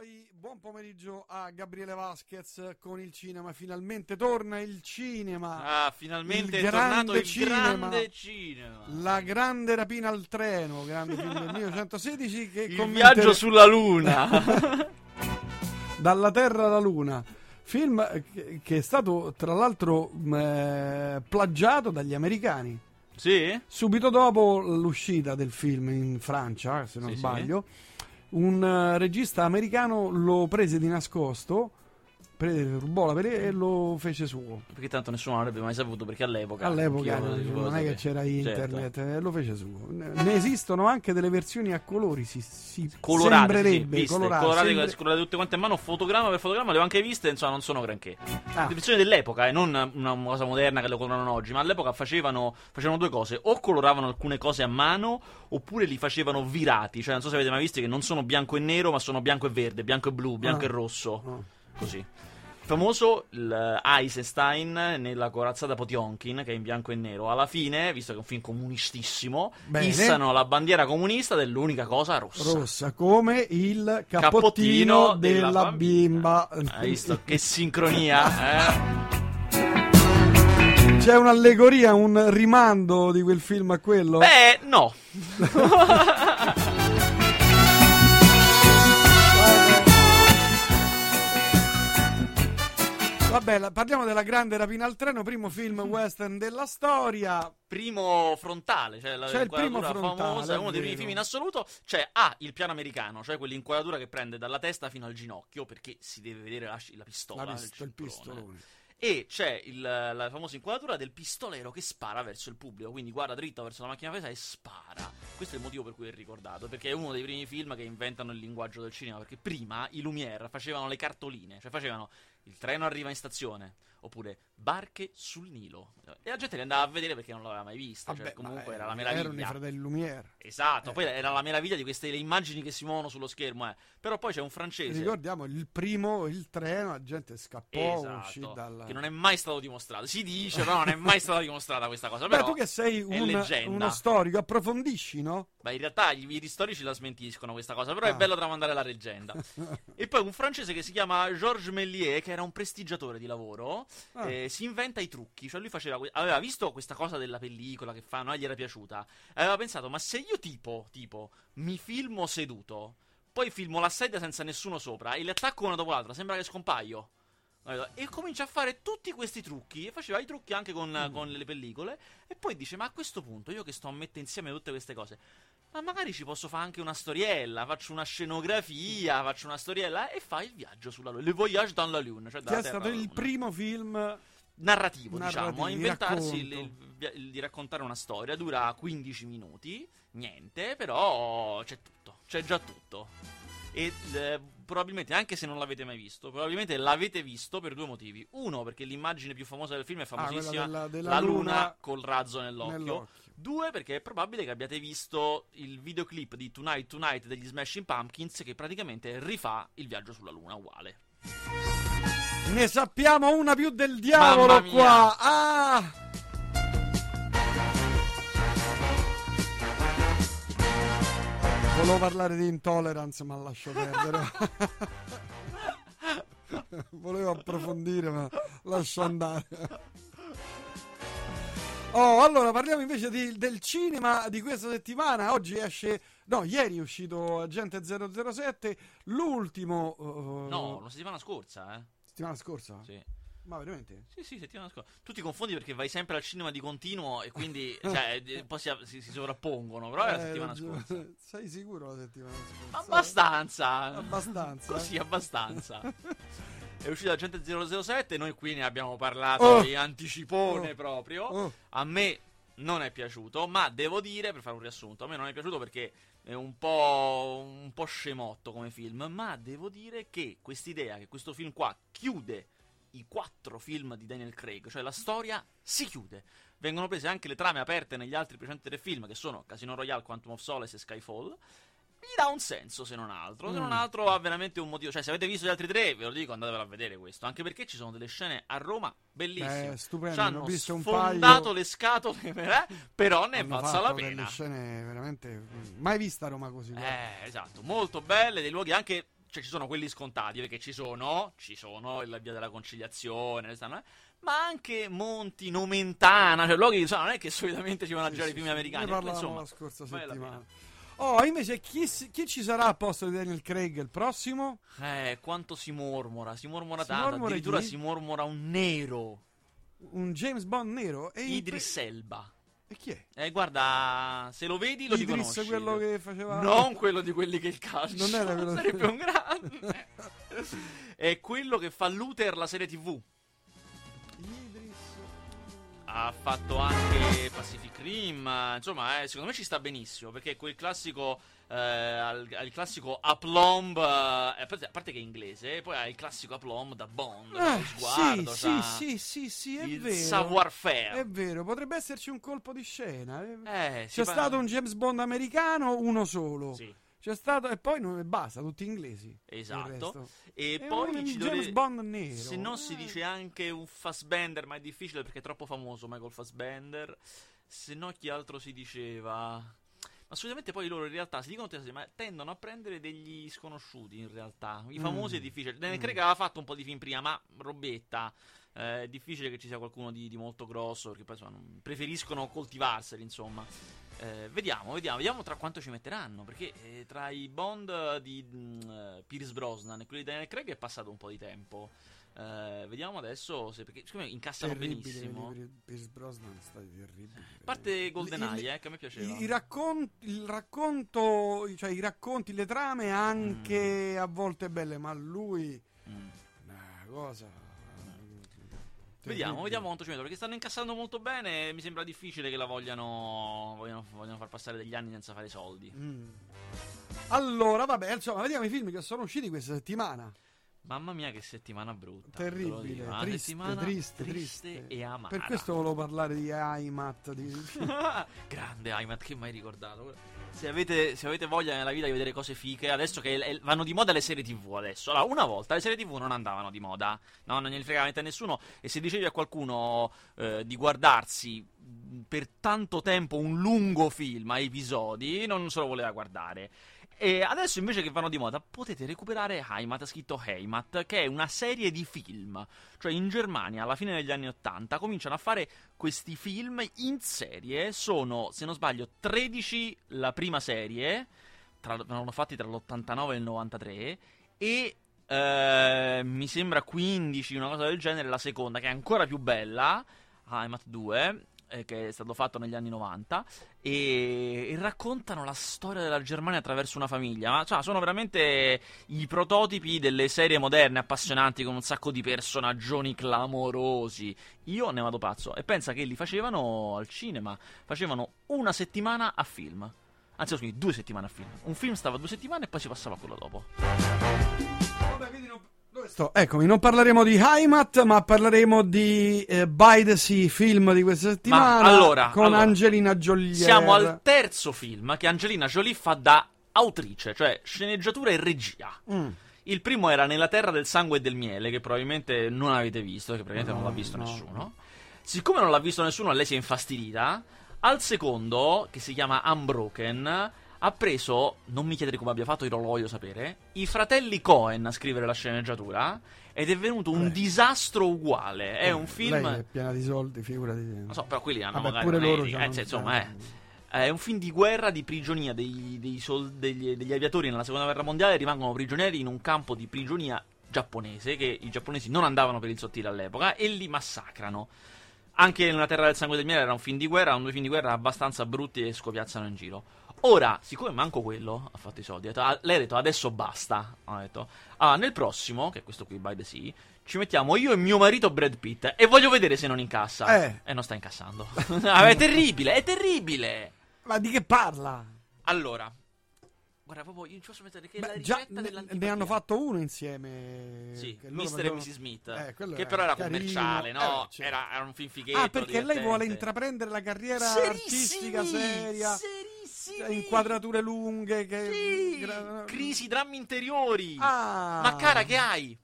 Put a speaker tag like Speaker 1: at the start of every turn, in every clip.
Speaker 1: poi buon pomeriggio a Gabriele Vasquez con il cinema. Finalmente torna il cinema.
Speaker 2: Ah, finalmente
Speaker 1: Il
Speaker 2: è tornato il
Speaker 1: cinema.
Speaker 2: grande cinema.
Speaker 1: La grande rapina al treno, grande film del 1916 che
Speaker 2: Il
Speaker 1: commentere-
Speaker 2: viaggio sulla luna.
Speaker 1: Dalla Terra alla Luna. Film che, che è stato tra l'altro mh, eh, plagiato dagli americani.
Speaker 2: sì?
Speaker 1: Subito dopo l'uscita del film in Francia, se non
Speaker 2: Sì, sì.
Speaker 1: Un eh, regista americano lo prese di nascosto, pre- rubò la pere- e lo fece suo.
Speaker 2: Perché tanto nessuno l'avrebbe mai saputo perché all'epoca...
Speaker 1: All'epoca non, non è che c'era internet,
Speaker 2: Certo.
Speaker 1: eh, lo fece suo. Ne esistono anche delle versioni a colori, si, si
Speaker 2: Colorate, sì,
Speaker 1: sembrerebbe
Speaker 2: viste,
Speaker 1: colorate,
Speaker 2: colorate,
Speaker 1: sembra-
Speaker 2: colorate tutte quante a mano, fotogramma per fotogramma, le ho anche viste, insomma non sono granché.
Speaker 1: Ah.
Speaker 2: Le versioni dell'epoca, e non una, una cosa moderna che lo colorano oggi, ma all'epoca facevano, facevano due cose, o coloravano alcune cose a mano, oppure li facevano virati, cioè non so se avete mai visto che non sono bianco e nero, ma sono bianco e verde, bianco e blu, bianco
Speaker 1: Ah.
Speaker 2: e rosso,
Speaker 1: Ah.
Speaker 2: così. Famoso eh, Eisenstein nella corazzata Potionkin, che è in bianco e nero. Alla fine, visto che è un film comunistissimo,
Speaker 1: Bene.
Speaker 2: issano la bandiera comunista dell'unica cosa rossa.
Speaker 1: rossa come il
Speaker 2: Cappottino
Speaker 1: cappottino
Speaker 2: della
Speaker 1: della bimba.
Speaker 2: Hai visto che sincronia? Eh?
Speaker 1: C'è un'allegoria, un rimando di quel film a quello?
Speaker 2: Beh, no.
Speaker 1: Vabbè, parliamo della grande rapina al treno, primo film western della storia.
Speaker 2: Primo frontale, cioè la
Speaker 1: il primo
Speaker 2: inquadratura
Speaker 1: frontale,
Speaker 2: famosa, uno dei primi film in assoluto. C'è A, il piano americano, cioè quell'inquadratura che prende dalla testa fino al ginocchio, perché si deve vedere la, la pistola.
Speaker 1: La pist- il
Speaker 2: cinturone.
Speaker 1: pistolone.
Speaker 2: E c'è il- la famosa inquadratura del pistolero che spara verso il pubblico, quindi guarda dritto verso la macchina presa e spara. Questo è il motivo per cui è ricordato, perché è uno dei primi film che inventano il linguaggio del cinema, perché prima i Lumière facevano le cartoline, cioè facevano il treno arriva in stazione, oppure barche sul Nilo. E la gente li andava a vedere perché non l'aveva mai vista, cioè
Speaker 1: Vabbè,
Speaker 2: comunque
Speaker 1: ma,
Speaker 2: era la
Speaker 1: eh,
Speaker 2: meraviglia.
Speaker 1: Erano i fratelli Lumière.
Speaker 2: Esatto,
Speaker 1: Eh.
Speaker 2: poi era la meraviglia di queste le immagini che si muovono sullo schermo, eh. Però poi c'è un francese
Speaker 1: Ricordiamo il primo, il treno, la gente scappò,
Speaker 2: Esatto,
Speaker 1: uscì dalla...
Speaker 2: che non è mai stato dimostrato. Si dice, però non è mai stata dimostrata questa cosa.
Speaker 1: Beh,
Speaker 2: Però,
Speaker 1: tu che sei
Speaker 2: è
Speaker 1: un- uno storico, approfondisci, no?
Speaker 2: Beh, in realtà i veri storici la smentiscono questa cosa, però è
Speaker 1: Ah.
Speaker 2: bello tramandare la leggenda. e poi un francese che si chiama Georges Méliès, che era un prestigiatore di lavoro,
Speaker 1: Ah.
Speaker 2: eh, si inventa i trucchi. Cioè lui faceva aveva visto questa cosa della pellicola che fanno, e gli era piaciuta. Aveva pensato, ma se io tipo, tipo, mi filmo seduto, poi filmo la sedia senza nessuno sopra e li attacco una dopo l'altra, sembra che scompaio. E comincia a fare tutti questi trucchi. E faceva i trucchi anche con,
Speaker 1: Mm.
Speaker 2: con le pellicole. E poi dice: Ma a questo punto, io che sto a mettere insieme tutte queste cose, ma magari ci posso fare anche una storiella. Faccio una scenografia, faccio una storiella. E fa il viaggio sulla Luna. Le voyage dans la Lune. Cioè
Speaker 1: Che è stato il primo film...
Speaker 2: narrativo,
Speaker 1: Narrativo,
Speaker 2: diciamo. A inventarsi il, il il di raccontare una storia. Dura 15 minuti. Niente, però c'è tutto. C'è già tutto. E eh, probabilmente, anche se non l'avete mai visto, probabilmente l'avete visto per due motivi. Uno, perché l'immagine più famosa del film è
Speaker 1: Ah,
Speaker 2: famosissima.
Speaker 1: della, della
Speaker 2: la luna,
Speaker 1: luna
Speaker 2: col razzo nell'occhio.
Speaker 1: nell'occhio.
Speaker 2: Due, perché è probabile che abbiate visto il videoclip di Tonight Tonight degli Smashing Pumpkins che praticamente rifà il viaggio sulla luna uguale.
Speaker 1: Ne sappiamo una più del diavolo qua. Ah! Volevo parlare di intolerance, ma lascio perdere. Volevo approfondire, ma lascio andare. Oh, allora parliamo invece di- del cinema di questa settimana. Oggi esce, no, ieri è uscito Agente 007, l'ultimo. uh,
Speaker 2: No, la settimana scorsa, eh.
Speaker 1: settimana scorsa?
Speaker 2: Sì.
Speaker 1: Ma veramente?
Speaker 2: Sì, sì, settimana scorsa. Tu ti confondi perché vai sempre al cinema di continuo e quindi cioè, eh, poi si, si- si sovrappongono. Però è la
Speaker 1: Eh,
Speaker 2: settimana scorsa.
Speaker 1: Sei sicuro la settimana scorsa?
Speaker 2: Abbastanza.
Speaker 1: Abbastanza.
Speaker 2: Così,
Speaker 1: eh?
Speaker 2: abbastanza. È uscito Agente 007, noi qui ne abbiamo parlato
Speaker 1: Oh.
Speaker 2: in anticipone
Speaker 1: Oh.
Speaker 2: proprio.
Speaker 1: Oh,
Speaker 2: A me non è piaciuto, ma devo dire, per fare un riassunto, a me non è piaciuto perché è un po', un po' scemotto come film, ma devo dire che quest'idea che questo film qua chiude i quattro film di Daniel Craig, cioè la storia si chiude. Vengono prese anche le trame aperte negli altri precedenti tre film, che sono Casino Royale, Quantum of Solace e Skyfall. Mi dà un senso, se non altro. Se non
Speaker 1: Mm.
Speaker 2: altro ha veramente un motivo. Cioè, se avete visto gli altri tre, ve lo dico, andatevelo a vedere questo. Anche perché ci sono delle scene a Roma bellissime.
Speaker 1: eh, stupendo.
Speaker 2: Ci hanno
Speaker 1: visto
Speaker 2: sfondato
Speaker 1: paio.
Speaker 2: le scatole, eh, però ne è valsa la pena.
Speaker 1: delle scene veramente mai vista a Roma così.
Speaker 2: Eh, esatto, molto belle, dei luoghi anche cioè ci sono quelli scontati, perché ci sono, ci sono la via della conciliazione, eh, ma anche monti, Nomentana, cioè luoghi che non è che solitamente ci vanno a girare
Speaker 1: sì,
Speaker 2: i film
Speaker 1: sì.
Speaker 2: americani,
Speaker 1: Ne
Speaker 2: però,
Speaker 1: parlavamo
Speaker 2: insomma,
Speaker 1: la scorsa settimana. Oh, invece chi, chi ci sarà a posto di Daniel Craig il prossimo?
Speaker 2: Eh, quanto si mormora, si mormora
Speaker 1: Si
Speaker 2: tanto,
Speaker 1: mormora
Speaker 2: addirittura
Speaker 1: chi?
Speaker 2: si mormora un nero,
Speaker 1: Un James Bond nero? E
Speaker 2: Idris Elba.
Speaker 1: E chi è?
Speaker 2: Eh, guarda, se lo vedi lo
Speaker 1: Idris,
Speaker 2: riconosci.
Speaker 1: quello che faceva...
Speaker 2: Non quello di quelli che il calcio.
Speaker 1: Non era quello-
Speaker 2: Sarebbe un grande. È quello che fa Luther la serie TV. Ha fatto anche Pacific Rim. Insomma, eh, secondo me ci sta benissimo. Perché quel classico. Eh, al- ha il classico aplomb. eh, a parte a parte che è inglese, poi ha il classico aplomb da Bond.
Speaker 1: Ah,
Speaker 2: lo sguardo,
Speaker 1: sì,
Speaker 2: c'ha
Speaker 1: sì, sì, sì, è
Speaker 2: il
Speaker 1: vero.
Speaker 2: savoir-faire.
Speaker 1: È vero, potrebbe esserci un colpo di scena. eh.
Speaker 2: Eh,
Speaker 1: C'è stato un James Bond americano, uno solo.
Speaker 2: Sì,
Speaker 1: C'è stato, e poi non basta, tutti inglesi.
Speaker 2: esatto. E
Speaker 1: È
Speaker 2: poi
Speaker 1: un
Speaker 2: ci
Speaker 1: James
Speaker 2: dovete-
Speaker 1: Bond nero.
Speaker 2: Se no si
Speaker 1: Eh.
Speaker 2: dice anche un Fassbender, ma è difficile perché è troppo famoso Michael Fassbender. Se no chi altro si diceva? Ma solitamente poi loro in realtà si dicono tutte ma tendono a prendere degli sconosciuti in realtà. I
Speaker 1: Mm.
Speaker 2: famosi è difficile. Daniel
Speaker 1: Mm.
Speaker 2: Craig aveva fatto un po' di film prima, ma robetta. Eh, è difficile che ci sia qualcuno di, di molto grosso perché poi insomma, preferiscono coltivarseli insomma. Eh, vediamo, vediamo, vediamo tra quanto ci metteranno. Perché eh, tra i Bond di mm, eh, Pierce Brosnan e quelli di Daniel Craig è passato un po' di tempo. Eh, vediamo adesso se perché secondo me incassano
Speaker 1: Terribile,
Speaker 2: benissimo.
Speaker 1: Pierce Brosnan è stato terribile.
Speaker 2: A parte GoldenEye,
Speaker 1: Il-
Speaker 2: eh, che a me piaceva.
Speaker 1: I, i raccon- il racconto, cioè i racconti, le trame anche a volte belle, ma lui
Speaker 2: Mm.
Speaker 1: una cosa
Speaker 2: Vediamo, vediamo quanto ci mettono. Perché stanno incassando molto bene. Mi sembra difficile che la vogliano, vogliano, vogliano far passare degli anni senza fare soldi.
Speaker 1: Mm. Allora, vabbè, insomma, vediamo i film che sono usciti questa settimana.
Speaker 2: Mamma mia, che settimana brutta.
Speaker 1: Terribile.
Speaker 2: Una
Speaker 1: triste,
Speaker 2: settimana
Speaker 1: triste,
Speaker 2: triste,
Speaker 1: triste.
Speaker 2: e amara.
Speaker 1: Per questo volevo parlare di IMAT. Di...
Speaker 2: Grande Aymat, che mai ricordato. Se avete, se avete voglia nella vita di vedere cose fiche, adesso che vanno di moda le serie TV adesso. Allora, una volta le serie TV non andavano di moda, no? non gliene fregava niente a nessuno. E se dicevi a qualcuno eh, di guardarsi mh, per tanto tempo un lungo film a episodi, non se lo voleva guardare. E adesso invece che vanno di moda potete recuperare Heimat, scritto Heimat, che è una serie di film. Cioè in Germania alla fine degli anni 80 cominciano a fare questi film in serie. Sono, se non sbaglio, 13 la prima serie, tra, vengono fatti tra l'89 e il 93, e eh, mi sembra 15, una cosa del genere, la seconda, che è ancora più bella, Heimat 2, eh, che è stato fatto negli anni 90, e, e raccontano la storia della Germania attraverso una famiglia. Ma cioè, sono veramente i prototipi delle serie moderne, appassionanti, con un sacco di personaggioni clamorosi. Io ne vado pazzo. E pensa che li facevano al cinema. Facevano una settimana a film. Anzi, scusi, due settimane a film. Un film stava due settimane e poi si passava a quello dopo.
Speaker 1: Vabbè, quindi non-? Eccomi, non parleremo di Heimat, ma parleremo di eh, By the Sea, film di questa settimana.
Speaker 2: allora,
Speaker 1: con
Speaker 2: allora,
Speaker 1: Angelina Jolie.
Speaker 2: Siamo al terzo film che Angelina Jolie fa da autrice, cioè sceneggiatura e regia.
Speaker 1: Mm.
Speaker 2: Il primo era Nella terra del sangue e del miele, che probabilmente non avete visto, che probabilmente non l'ha visto
Speaker 1: no.
Speaker 2: nessuno. Siccome non l'ha visto nessuno, lei si è infastidita. Al secondo, che si chiama Unbroken, ha preso, non mi chiedere come abbia fatto, io lo voglio sapere, i fratelli Cohen a scrivere la sceneggiatura ed è venuto un
Speaker 1: Beh.
Speaker 2: disastro uguale. È un film...
Speaker 1: Lei è piena di soldi, figurati.
Speaker 2: Non so, però quelli hanno
Speaker 1: Vabbè,
Speaker 2: magari
Speaker 1: pure loro
Speaker 2: eh,
Speaker 1: c'hanno-
Speaker 2: cioè, insomma, è, è un film di guerra, di prigionia dei- dei sol- degli, degli aviatori nella seconda guerra mondiale rimangono prigionieri in un campo di prigionia giapponese che i giapponesi non andavano per il sottile all'epoca e li massacrano. Anche nella Terra del Sangue del Miele era un film di guerra, erano due film di guerra abbastanza brutti e scopiazzano in giro. Ora, siccome manco quello ha fatto i soldi, ha detto, ah, lei ha detto adesso basta. Ha detto, ah, nel prossimo, che è questo qui, By the Sea, ci mettiamo io e mio marito Brad Pitt e voglio vedere se non incassa.
Speaker 1: Eh.
Speaker 2: E non sta incassando. Ah, è terribile, è terribile.
Speaker 1: Ma di che parla?
Speaker 2: Allora, guarda, proprio io ci posso mettere che la
Speaker 1: Beh, già
Speaker 2: ricetta
Speaker 1: ne, ne hanno fatto uno insieme.
Speaker 2: Sì, Mr. e Mrs. Smith.
Speaker 1: Eh,
Speaker 2: che
Speaker 1: era
Speaker 2: però era
Speaker 1: carino.
Speaker 2: commerciale, no?
Speaker 1: Eh, certo.
Speaker 2: era, era un film fighetto.
Speaker 1: Ah, perché lei
Speaker 2: divertente.
Speaker 1: vuole intraprendere la carriera artistica
Speaker 2: Serissimi,
Speaker 1: seria,
Speaker 2: serissimi.
Speaker 1: Cioè, inquadrature lunghe. Che...
Speaker 2: Sì,
Speaker 1: gra-
Speaker 2: crisi, drammi interiori.
Speaker 1: Ah.
Speaker 2: Ma cara, che hai?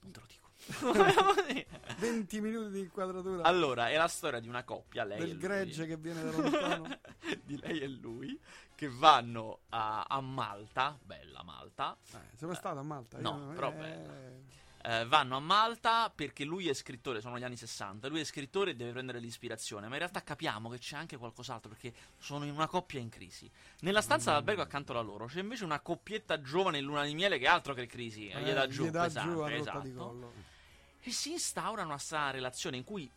Speaker 2: Non te lo dico. Vogliamo dire?
Speaker 1: 20 minuti di inquadratura
Speaker 2: Allora, è la storia di una coppia, lei e
Speaker 1: del gregge che viene da lontano.
Speaker 2: di lei e lui che vanno a, a Malta, bella Malta,
Speaker 1: Eh, sei mai stato a Malta?
Speaker 2: no,
Speaker 1: Io-
Speaker 2: però
Speaker 1: eh,
Speaker 2: bella. Eh, vanno a Malta perché lui è scrittore, sono gli anni 60, lui è scrittore e deve prendere l'ispirazione, ma in realtà capiamo che c'è anche qualcos'altro perché sono in una coppia in crisi. Nella stanza d'albergo accanto a loro c'è invece una coppietta giovane in luna di miele che è altro che crisi,
Speaker 1: eh,
Speaker 2: gli dà giù,
Speaker 1: gli dà
Speaker 2: pesante,
Speaker 1: giù
Speaker 2: esatto. E si instaura una strana relazione in cui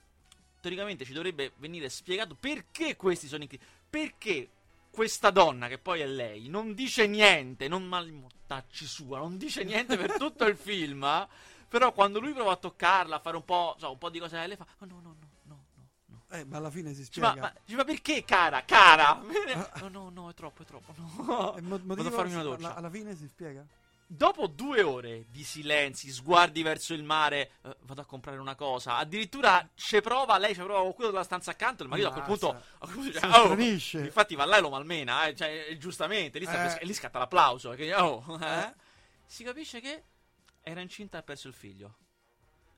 Speaker 2: teoricamente ci dovrebbe venire spiegato perché questi sono in crisi. Perché questa donna, che poi è lei, non dice niente, non mal mortacci sua, non dice niente per tutto il film. eh. Però quando lui prova a toccarla, a fare un po', so, un po' di cose, lei fa: Oh no, no, no, no, no. no.
Speaker 1: Eh, ma alla fine si
Speaker 2: Dice, ma,
Speaker 1: spiega.
Speaker 2: ma, dice, ma perché, cara? Cara? No, no, no, è troppo, è troppo. No.
Speaker 1: Eh, mo-
Speaker 2: Vado a farmi una doccia.
Speaker 1: alla, alla fine si spiega?
Speaker 2: Dopo due ore di silenzi, sguardi verso il mare, eh, vado a comprare una cosa. Addirittura ci prova, lei ci prova con quello della stanza accanto. Il marito a quel punto,
Speaker 1: Mazza.
Speaker 2: a quel punto dice,
Speaker 1: Si
Speaker 2: "Oh". Infatti, va là e lo malmena, eh, cioè, eh, giustamente. Lì,
Speaker 1: Eh.
Speaker 2: per- lì scatta l'applauso. Perché, oh, eh.
Speaker 1: Eh.
Speaker 2: Si capisce che era incinta e ha perso il figlio.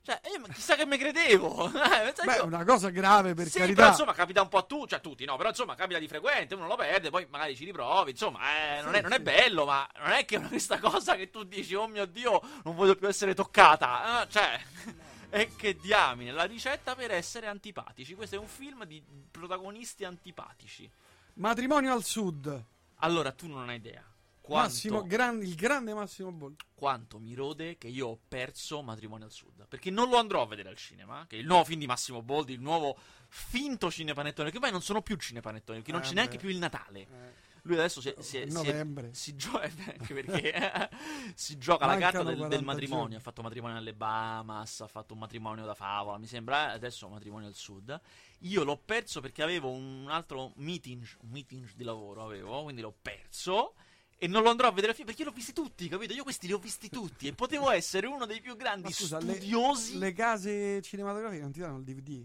Speaker 2: Cioè, io, chissà che mi credevo. Eh, sai,
Speaker 1: Beh,
Speaker 2: io-
Speaker 1: una cosa grave per
Speaker 2: sì,
Speaker 1: carità.
Speaker 2: però insomma capita un po' a tutti, cioè a tutti, no, però insomma capita di frequente, uno lo perde, poi magari ci riprovi, insomma, eh, non,
Speaker 1: Sì,
Speaker 2: è, non è bello, ma non è che questa cosa che tu dici, oh mio Dio, non voglio più essere toccata, eh, cioè, e che diamine, la ricetta per essere antipatici, questo è un film di protagonisti antipatici.
Speaker 1: Matrimonio al sud.
Speaker 2: Allora, tu non hai idea. Quanto,
Speaker 1: Massimo, gran- il grande Massimo Boldi.
Speaker 2: quanto mi rode che io ho perso Matrimonio al Sud. Perché non lo andrò a vedere al cinema. Che è il nuovo film di Massimo Boldi, il nuovo finto cinepanettone. Che poi non sono più cinepanettoni, perché non
Speaker 1: Eh,
Speaker 2: c'è neanche
Speaker 1: beh.
Speaker 2: più il Natale.
Speaker 1: Eh,
Speaker 2: Lui adesso si, si, si, si gioca anche perché si gioca la carta del,
Speaker 1: 40
Speaker 2: del matrimonio.
Speaker 1: giorni.
Speaker 2: Ha fatto matrimonio alle Bahamas, ha fatto un matrimonio da favola, mi sembra. eh, Adesso matrimonio al sud. Io l'ho perso perché avevo un altro meeting, un meeting di lavoro avevo, quindi l'ho perso. E non lo andrò a vedere film perché io l'ho visti tutti, capito? Io questi li ho visti tutti. E potevo essere uno dei più grandi
Speaker 1: Ma scusa, le-
Speaker 2: studiosi.
Speaker 1: Le case cinematografiche non ti danno il DVD?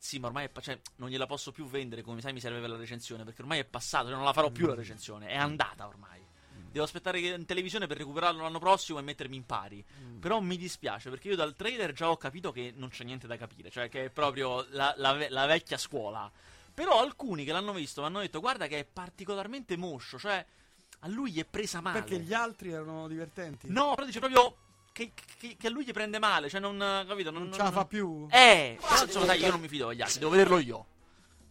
Speaker 2: Sì, ma ormai è cioè, non gliela posso più vendere come sai mi serve per la recensione, perché ormai è passato, cioè non la farò più la recensione, è andata ormai. Devo aspettare che in televisione per recuperarlo l'anno prossimo e mettermi in pari. Però mi dispiace perché io dal trailer già ho capito che non c'è niente da capire, cioè che è proprio la, la la vecchia scuola. Però alcuni che l'hanno visto mi hanno detto guarda che è particolarmente moscio, cioè a lui gli è presa male.
Speaker 1: Perché gli altri erano divertenti?
Speaker 2: No, però dice proprio che, che- che a lui gli prende male, cioè non capito, non,
Speaker 1: Non ce la fa più?
Speaker 2: eh, però insomma, dai, io non mi fido degli altri, devo vederlo io.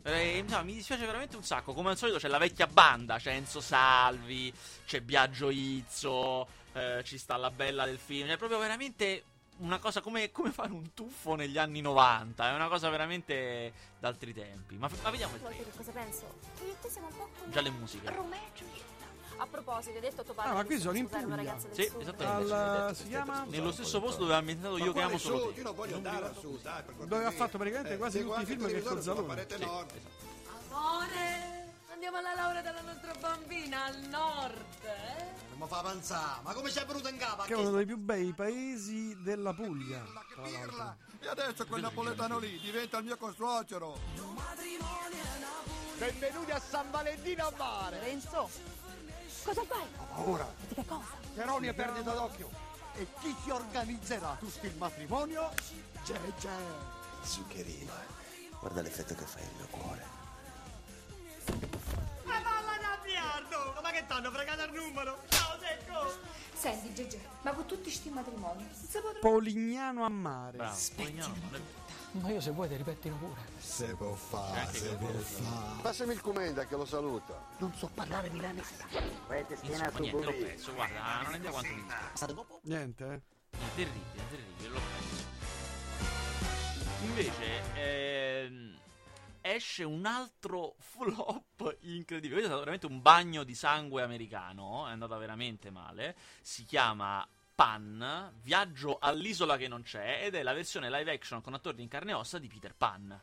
Speaker 2: Eh, insomma, mi dispiace veramente un sacco. Come al solito c'è la vecchia banda, c'è Enzo Salvi, c'è Biagio Izzo, eh, ci sta la bella del film. È proprio veramente una cosa come, come fare un tuffo negli anni 90. È una cosa veramente d'altri tempi. Ma, ma vediamo il
Speaker 3: Vuoi che cosa penso? Che io e te siamo un po' come
Speaker 2: Già le musiche.
Speaker 3: Romeo e Giulietta. A proposito, hai detto a tuo padre
Speaker 1: Ah, ma
Speaker 3: che
Speaker 1: qui sono in Puglia.
Speaker 2: Sì,
Speaker 3: sud?
Speaker 2: esattamente.
Speaker 1: Al, si chiama?
Speaker 2: Nello stesso posto dove ha ambientato Io che amo solo te.
Speaker 4: Io non voglio andare al sud, dai, per
Speaker 1: Dove ha fatto praticamente quasi tutti i film che Cozzalone.
Speaker 4: parete nord.
Speaker 5: Amore, andiamo alla laurea della nostra bambina al nord, eh?
Speaker 4: Non mi fa avanzare, ma come sei venuto in capo?
Speaker 1: Che è uno dei più bei paesi della Puglia. tra l'altro.
Speaker 4: E adesso quel napoletano lì diventa il mio consuocero.
Speaker 6: Benvenuti a San Valentino a mare.
Speaker 3: Renzo, cosa fai?
Speaker 6: Ora,
Speaker 3: Di che cosa?
Speaker 6: Cheronio è perdita d'occhio. E chi si organizzerà tutto il matrimonio? Gege.
Speaker 7: Zuccherino, guarda l'effetto che fai nel mio cuore.
Speaker 6: Ma palla da piardo! Ma che t'hanno fregato il numero? Ciao secco!
Speaker 8: Senti Gege, ma con tutti sti matrimoni
Speaker 1: Polignano a mare.
Speaker 2: Bravo, Polignano,
Speaker 9: Ma io se vuoi ti ripettino pure.
Speaker 4: Se può fare, se può fare.
Speaker 10: Passami il comenda che lo saluta.
Speaker 9: Non so parlare milanese.
Speaker 2: Insomma, niente, l'ho perso. Guarda, non è da quanto mi.
Speaker 1: Niente, eh?
Speaker 2: È terribile, è terribile, l'ho perso. Invece, ehm, esce un altro flop incredibile. Questo è stato veramente un bagno di sangue americano. È andata veramente male. Si chiama Pan, Viaggio all'isola che non c'è. Ed è la versione live action con attori in carne e ossa di Peter Pan.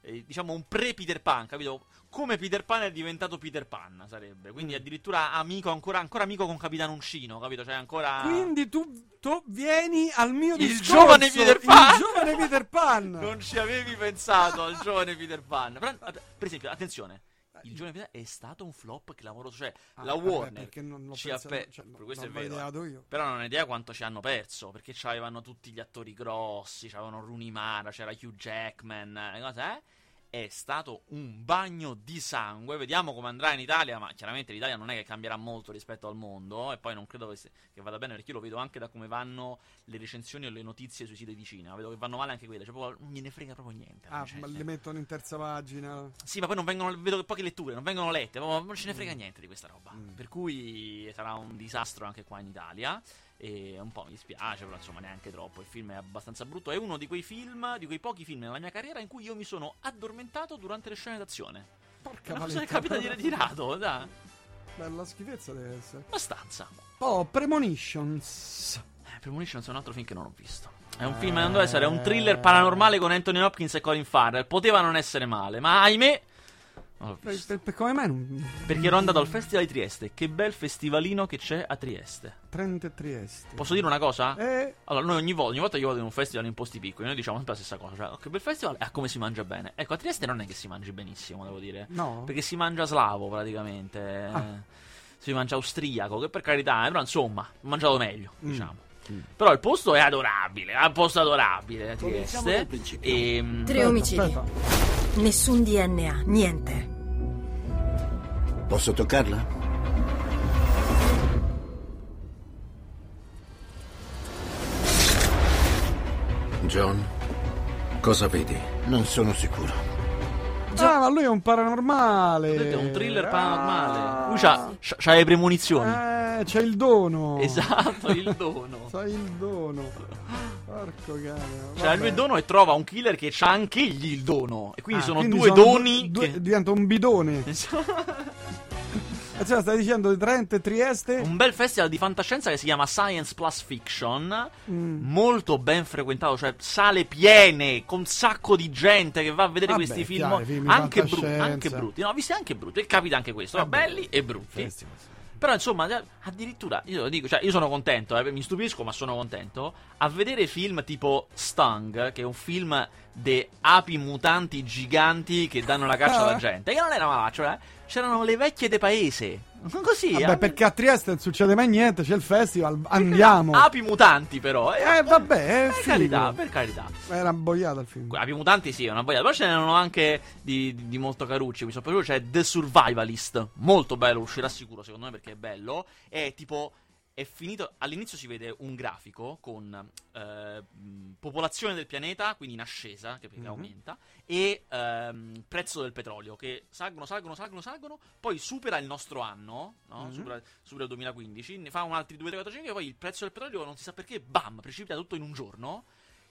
Speaker 2: Eh, diciamo un pre-Peter Pan, capito? Come Peter Pan è diventato Peter Pan, sarebbe. Quindi addirittura amico, ancora, ancora amico con Capitan Uncino, capito? Cioè ancora...
Speaker 1: Quindi tu, tu vieni al mio
Speaker 2: Il
Speaker 1: discorso.
Speaker 2: giovane Peter Pan.
Speaker 1: Il giovane Peter Pan.
Speaker 2: Non ci avevi pensato al giovane Peter Pan. Però, per esempio, attenzione. Il giovane Pietà è stato un flop clamoroso. Cioè,
Speaker 1: Ah,
Speaker 2: la
Speaker 1: vabbè,
Speaker 2: Warner
Speaker 1: perché non l'ho
Speaker 2: ci ha
Speaker 1: pensato-
Speaker 2: pe-
Speaker 1: cioè,
Speaker 2: questo è vero.
Speaker 1: io.
Speaker 2: Però non ho idea quanto ci hanno perso. Perché avevano tutti gli attori grossi. C'avevano Rooney Mara, c'era Hugh Jackman. eh, cose, eh? È stato un bagno di sangue. Vediamo come andrà in Italia. Ma chiaramente l'Italia non è che cambierà molto rispetto al mondo. E poi non credo che, vada bene. Perché io lo vedo anche da come vanno le recensioni o le notizie sui siti di cinema. Vedo che vanno male anche quelle. Cioè, proprio, non gliene frega proprio niente.
Speaker 1: Ah, ma le mettono in terza pagina.
Speaker 2: sì, ma poi non vengono, vedo che poche letture, non vengono lette, non ce ne
Speaker 1: Mm.
Speaker 2: frega niente di questa roba. Per cui sarà un disastro anche qua in Italia. E un po' mi dispiace, però insomma neanche troppo. Il film è abbastanza brutto. È uno di quei film, di quei pochi film nella mia carriera in cui io mi sono addormentato durante le scene d'azione.
Speaker 1: Porca
Speaker 2: Una cosa che
Speaker 1: valetta.
Speaker 2: capita di ritirato, dai.
Speaker 1: Bella schifezza deve essere.
Speaker 2: Abbastanza.
Speaker 1: Oh, Premonitions.
Speaker 2: Eh, Premonition è un altro film che non ho visto. È un film, non deve essere, è un thriller paranormale con Anthony Hopkins e Colin Farrell. Poteva non essere male, ma ahimè.
Speaker 1: Per, per- per come mai non...
Speaker 2: Perché ero andato al Festival di Trieste. Che bel festivalino che c'è a Trieste.
Speaker 1: Trento e Trieste.
Speaker 2: Posso dire una cosa?
Speaker 1: Eh,
Speaker 2: Allora, noi ogni volta, ogni volta che io vado in un festival in posti piccoli, noi diciamo sempre la stessa cosa. Cioè, che bel festival è come si mangia bene. Ecco, a Trieste non è che si mangi benissimo, devo dire.
Speaker 1: no.
Speaker 2: Perché si mangia slavo praticamente.
Speaker 1: Ah.
Speaker 2: Si mangia austriaco, che per carità, eh, però insomma, ho mangiato meglio,
Speaker 1: Mm.
Speaker 2: diciamo. Però il posto è adorabile, è un posto adorabile Trieste. E,
Speaker 5: Tre
Speaker 1: Aspetta,
Speaker 5: omicidi. Nessun DNA, niente.
Speaker 7: Posso toccarla?
Speaker 11: John, cosa vedi?
Speaker 7: Non sono sicuro.
Speaker 1: Ah, ma lui è un paranormale.
Speaker 2: Vedete, è un thriller paranormale.
Speaker 1: Ah.
Speaker 2: Lui c'ha, c'ha- c'ha le premonizioni.
Speaker 1: Eh, c'è il dono.
Speaker 2: Esatto, il dono.
Speaker 1: C'ha il dono. Porco cane.
Speaker 2: Cioè, lui il dono e trova un killer che c'ha anche egli il dono. E quindi
Speaker 1: Ah,
Speaker 2: sono
Speaker 1: quindi
Speaker 2: due
Speaker 1: sono
Speaker 2: doni.
Speaker 1: due-
Speaker 2: che-
Speaker 1: Diventa un bidone. Eh, cioè, stai dicendo di Trento e Trieste?
Speaker 2: Un bel festival di fantascienza che si chiama Science Plus Fiction.
Speaker 1: Mm.
Speaker 2: Molto ben frequentato, cioè sale piene, con un sacco di gente che va a vedere
Speaker 1: Vabbè,
Speaker 2: questi film.
Speaker 1: chiaro, film
Speaker 2: anche, bru- anche brutti. No, visti anche brutti. E capita anche questo.
Speaker 1: Vabbè.
Speaker 2: belli e brutti.
Speaker 1: Festival.
Speaker 2: Però insomma, eh, addirittura, io lo dico, cioè io sono contento, eh, mi stupisco ma sono contento, a vedere film tipo Stung, che è un film di api mutanti giganti che danno la caccia alla gente, che non era malaccio, eh? c'erano le vecchie de paese, così,
Speaker 1: Vabbè,
Speaker 2: eh?
Speaker 1: perché a Trieste non succede mai niente, c'è il festival, andiamo.
Speaker 2: api mutanti però, eh?
Speaker 1: Eh, vabbè,
Speaker 2: per
Speaker 1: figo.
Speaker 2: carità, per carità.
Speaker 1: Era boiato il film.
Speaker 2: Api mutanti sì, è una boiata, però ce n'erano anche di, di, di molto carucci, mi sono piaciuto, c'è The Survivalist, molto bello, uscirà sicuro secondo me perché è bello, è tipo... È finito. All'inizio si vede un grafico con eh, popolazione del pianeta, quindi in ascesa, che
Speaker 1: Mhm.
Speaker 2: aumenta, e ehm, prezzo del petrolio, che salgono, salgono, salgono, salgono, poi supera il nostro anno, no?
Speaker 1: Mhm.
Speaker 2: supera, supera il 2015, ne fa un altri 2, 3, 4, 5, e poi il prezzo del petrolio non si sa perché, bam, precipita tutto in un giorno.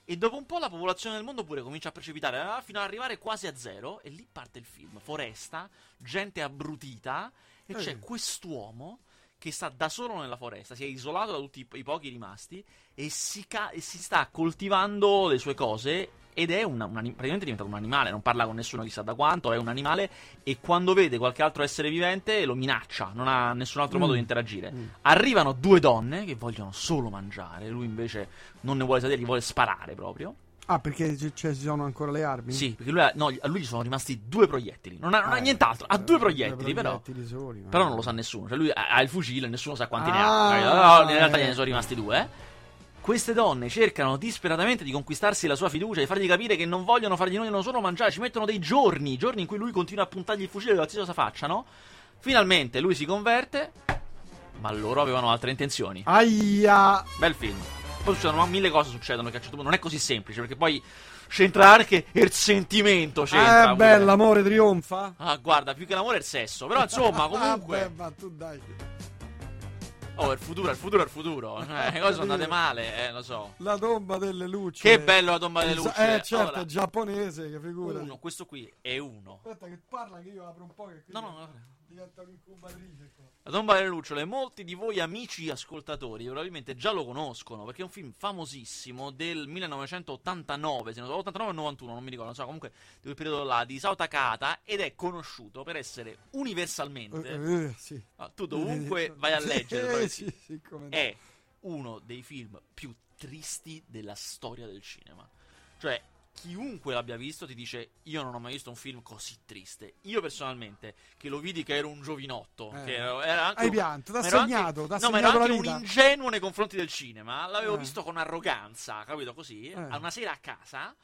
Speaker 2: E dopo un po' la popolazione del mondo pure comincia a precipitare eh, fino ad arrivare quasi a zero. E lì parte il film. Foresta, gente abbrutita. E c'è
Speaker 1: Eh.
Speaker 2: quest'uomo che sta da solo nella foresta, si è isolato da tutti i, i pochi rimasti e si, ca- e si sta coltivando le sue cose. Ed è una- un anim- praticamente è diventato un animale, non parla con nessuno chissà da quanto, è un animale e quando vede qualche altro essere vivente lo minaccia, non ha nessun altro
Speaker 1: Mm.
Speaker 2: modo di interagire.
Speaker 1: Mm.
Speaker 2: Arrivano due donne che vogliono solo mangiare, lui invece non ne vuole sapere, gli vuole sparare proprio.
Speaker 1: Ah, perché c- cioè, ci sono ancora le armi?
Speaker 2: Sì, perché lui ha- no, a lui gli sono rimasti due proiettili. Non ha, non ha
Speaker 1: Ah,
Speaker 2: nient'altro, ha
Speaker 1: eh,
Speaker 2: due proiettili, però.
Speaker 1: proiettili soli, ma-
Speaker 2: Però non lo sa nessuno. Cioè, lui ha, ha il fucile, nessuno sa quanti ne
Speaker 1: Ah,
Speaker 2: ha. No, in realtà
Speaker 1: eh.
Speaker 2: gliene sono rimasti due. eh. Queste donne cercano disperatamente di conquistarsi la sua fiducia, di fargli capire che non vogliono fargli non vogliono solo mangiare. Ci mettono dei giorni, giorni in cui lui continua a puntargli il fucile, qualsiasi cosa facciano. Finalmente lui si converte, ma loro avevano altre intenzioni.
Speaker 1: Aia!
Speaker 2: Bel film. Poi succedono mille cose succedono che a un certo punto non è così semplice, perché poi c'entra anche il sentimento. C'entra
Speaker 1: Eh, beh, l'amore trionfa.
Speaker 2: Ah, guarda, più che l'amore è il sesso. Però insomma, comunque.
Speaker 1: Ah, beh, ma tu dai.
Speaker 2: Oh, il futuro, il futuro, il futuro. Eh, le cose sono andate male, eh, lo so.
Speaker 1: La tomba delle luci.
Speaker 2: Che bello la tomba delle luci.
Speaker 1: Eh, certo,
Speaker 2: Allora,
Speaker 1: è giapponese, che figura.
Speaker 2: uno, questo qui è uno.
Speaker 1: Aspetta che parla che io apro un po' che
Speaker 2: No, no, no.
Speaker 1: diventa un'incubatrice qua.
Speaker 2: La tomba delle lucciole, molti di voi amici ascoltatori probabilmente già lo conoscono perché è un film famosissimo del 1989, se non so, 89 o 91, non mi ricordo, non so, comunque di quel periodo là, di Sao Takahata ed è conosciuto per essere universalmente,
Speaker 1: Eh, eh, sì.
Speaker 2: ah, tu dovunque vai a leggere,
Speaker 1: Eh, sì, sì, no.
Speaker 2: è uno dei film più tristi della storia del cinema. Cioè, chiunque l'abbia visto ti dice io non ho mai visto un film così triste. Io personalmente, che lo vidi che ero un giovinotto,
Speaker 1: Eh.
Speaker 2: era anche
Speaker 1: Hai
Speaker 2: un-
Speaker 1: pianto, t'ha segnato,
Speaker 2: anche,
Speaker 1: t'ha
Speaker 2: no, ma ero anche un ingenuo nei confronti del cinema. L'avevo
Speaker 1: Eh.
Speaker 2: visto con arroganza, capito così?
Speaker 1: Eh.
Speaker 2: A una sera a casa,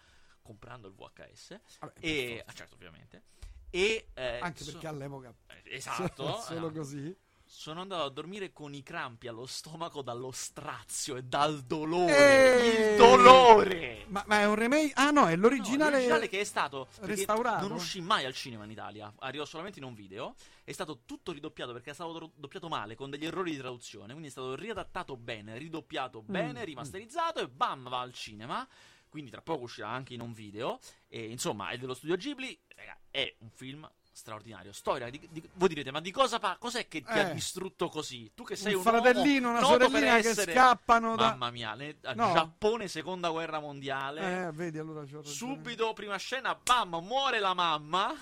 Speaker 2: comprando il VHS,
Speaker 1: Vabbè,
Speaker 2: e ah, certo, ovviamente. E eh,
Speaker 1: Anche
Speaker 2: so-
Speaker 1: perché all'epoca
Speaker 2: eh, esatto,
Speaker 1: solo
Speaker 2: eh,
Speaker 1: così.
Speaker 2: Sono andato a dormire con i crampi allo stomaco dallo strazio e dal dolore. Il dolore!
Speaker 1: Ma, ma è un remake? Ah no, è
Speaker 2: No,
Speaker 1: l'originale.
Speaker 2: l'originale che è stato
Speaker 1: restaurato?
Speaker 2: Non uscì mai al cinema in Italia, arrivò solamente in un video. È stato tutto ridoppiato perché è stato doppiato male con degli errori di traduzione. Quindi è stato riadattato bene, ridoppiato bene,
Speaker 1: mm.
Speaker 2: rimasterizzato e bam, va al cinema. Quindi tra poco uscirà anche in un video. E insomma, è dello studio Ghibli. Raga, è un film straordinario. Storia. Di, di- voi direte, ma di cosa pa- cos'è che ti ha
Speaker 1: Eh.
Speaker 2: distrutto così? Tu che sei
Speaker 1: un
Speaker 2: un,
Speaker 1: fratellino, una sorellina che
Speaker 2: essere-
Speaker 1: scappano da.
Speaker 2: Mamma mia, ne-
Speaker 1: No.
Speaker 2: Giappone, seconda guerra mondiale.
Speaker 1: Eh, vedi, allora.
Speaker 2: Subito, prima scena, bam, muore la mamma.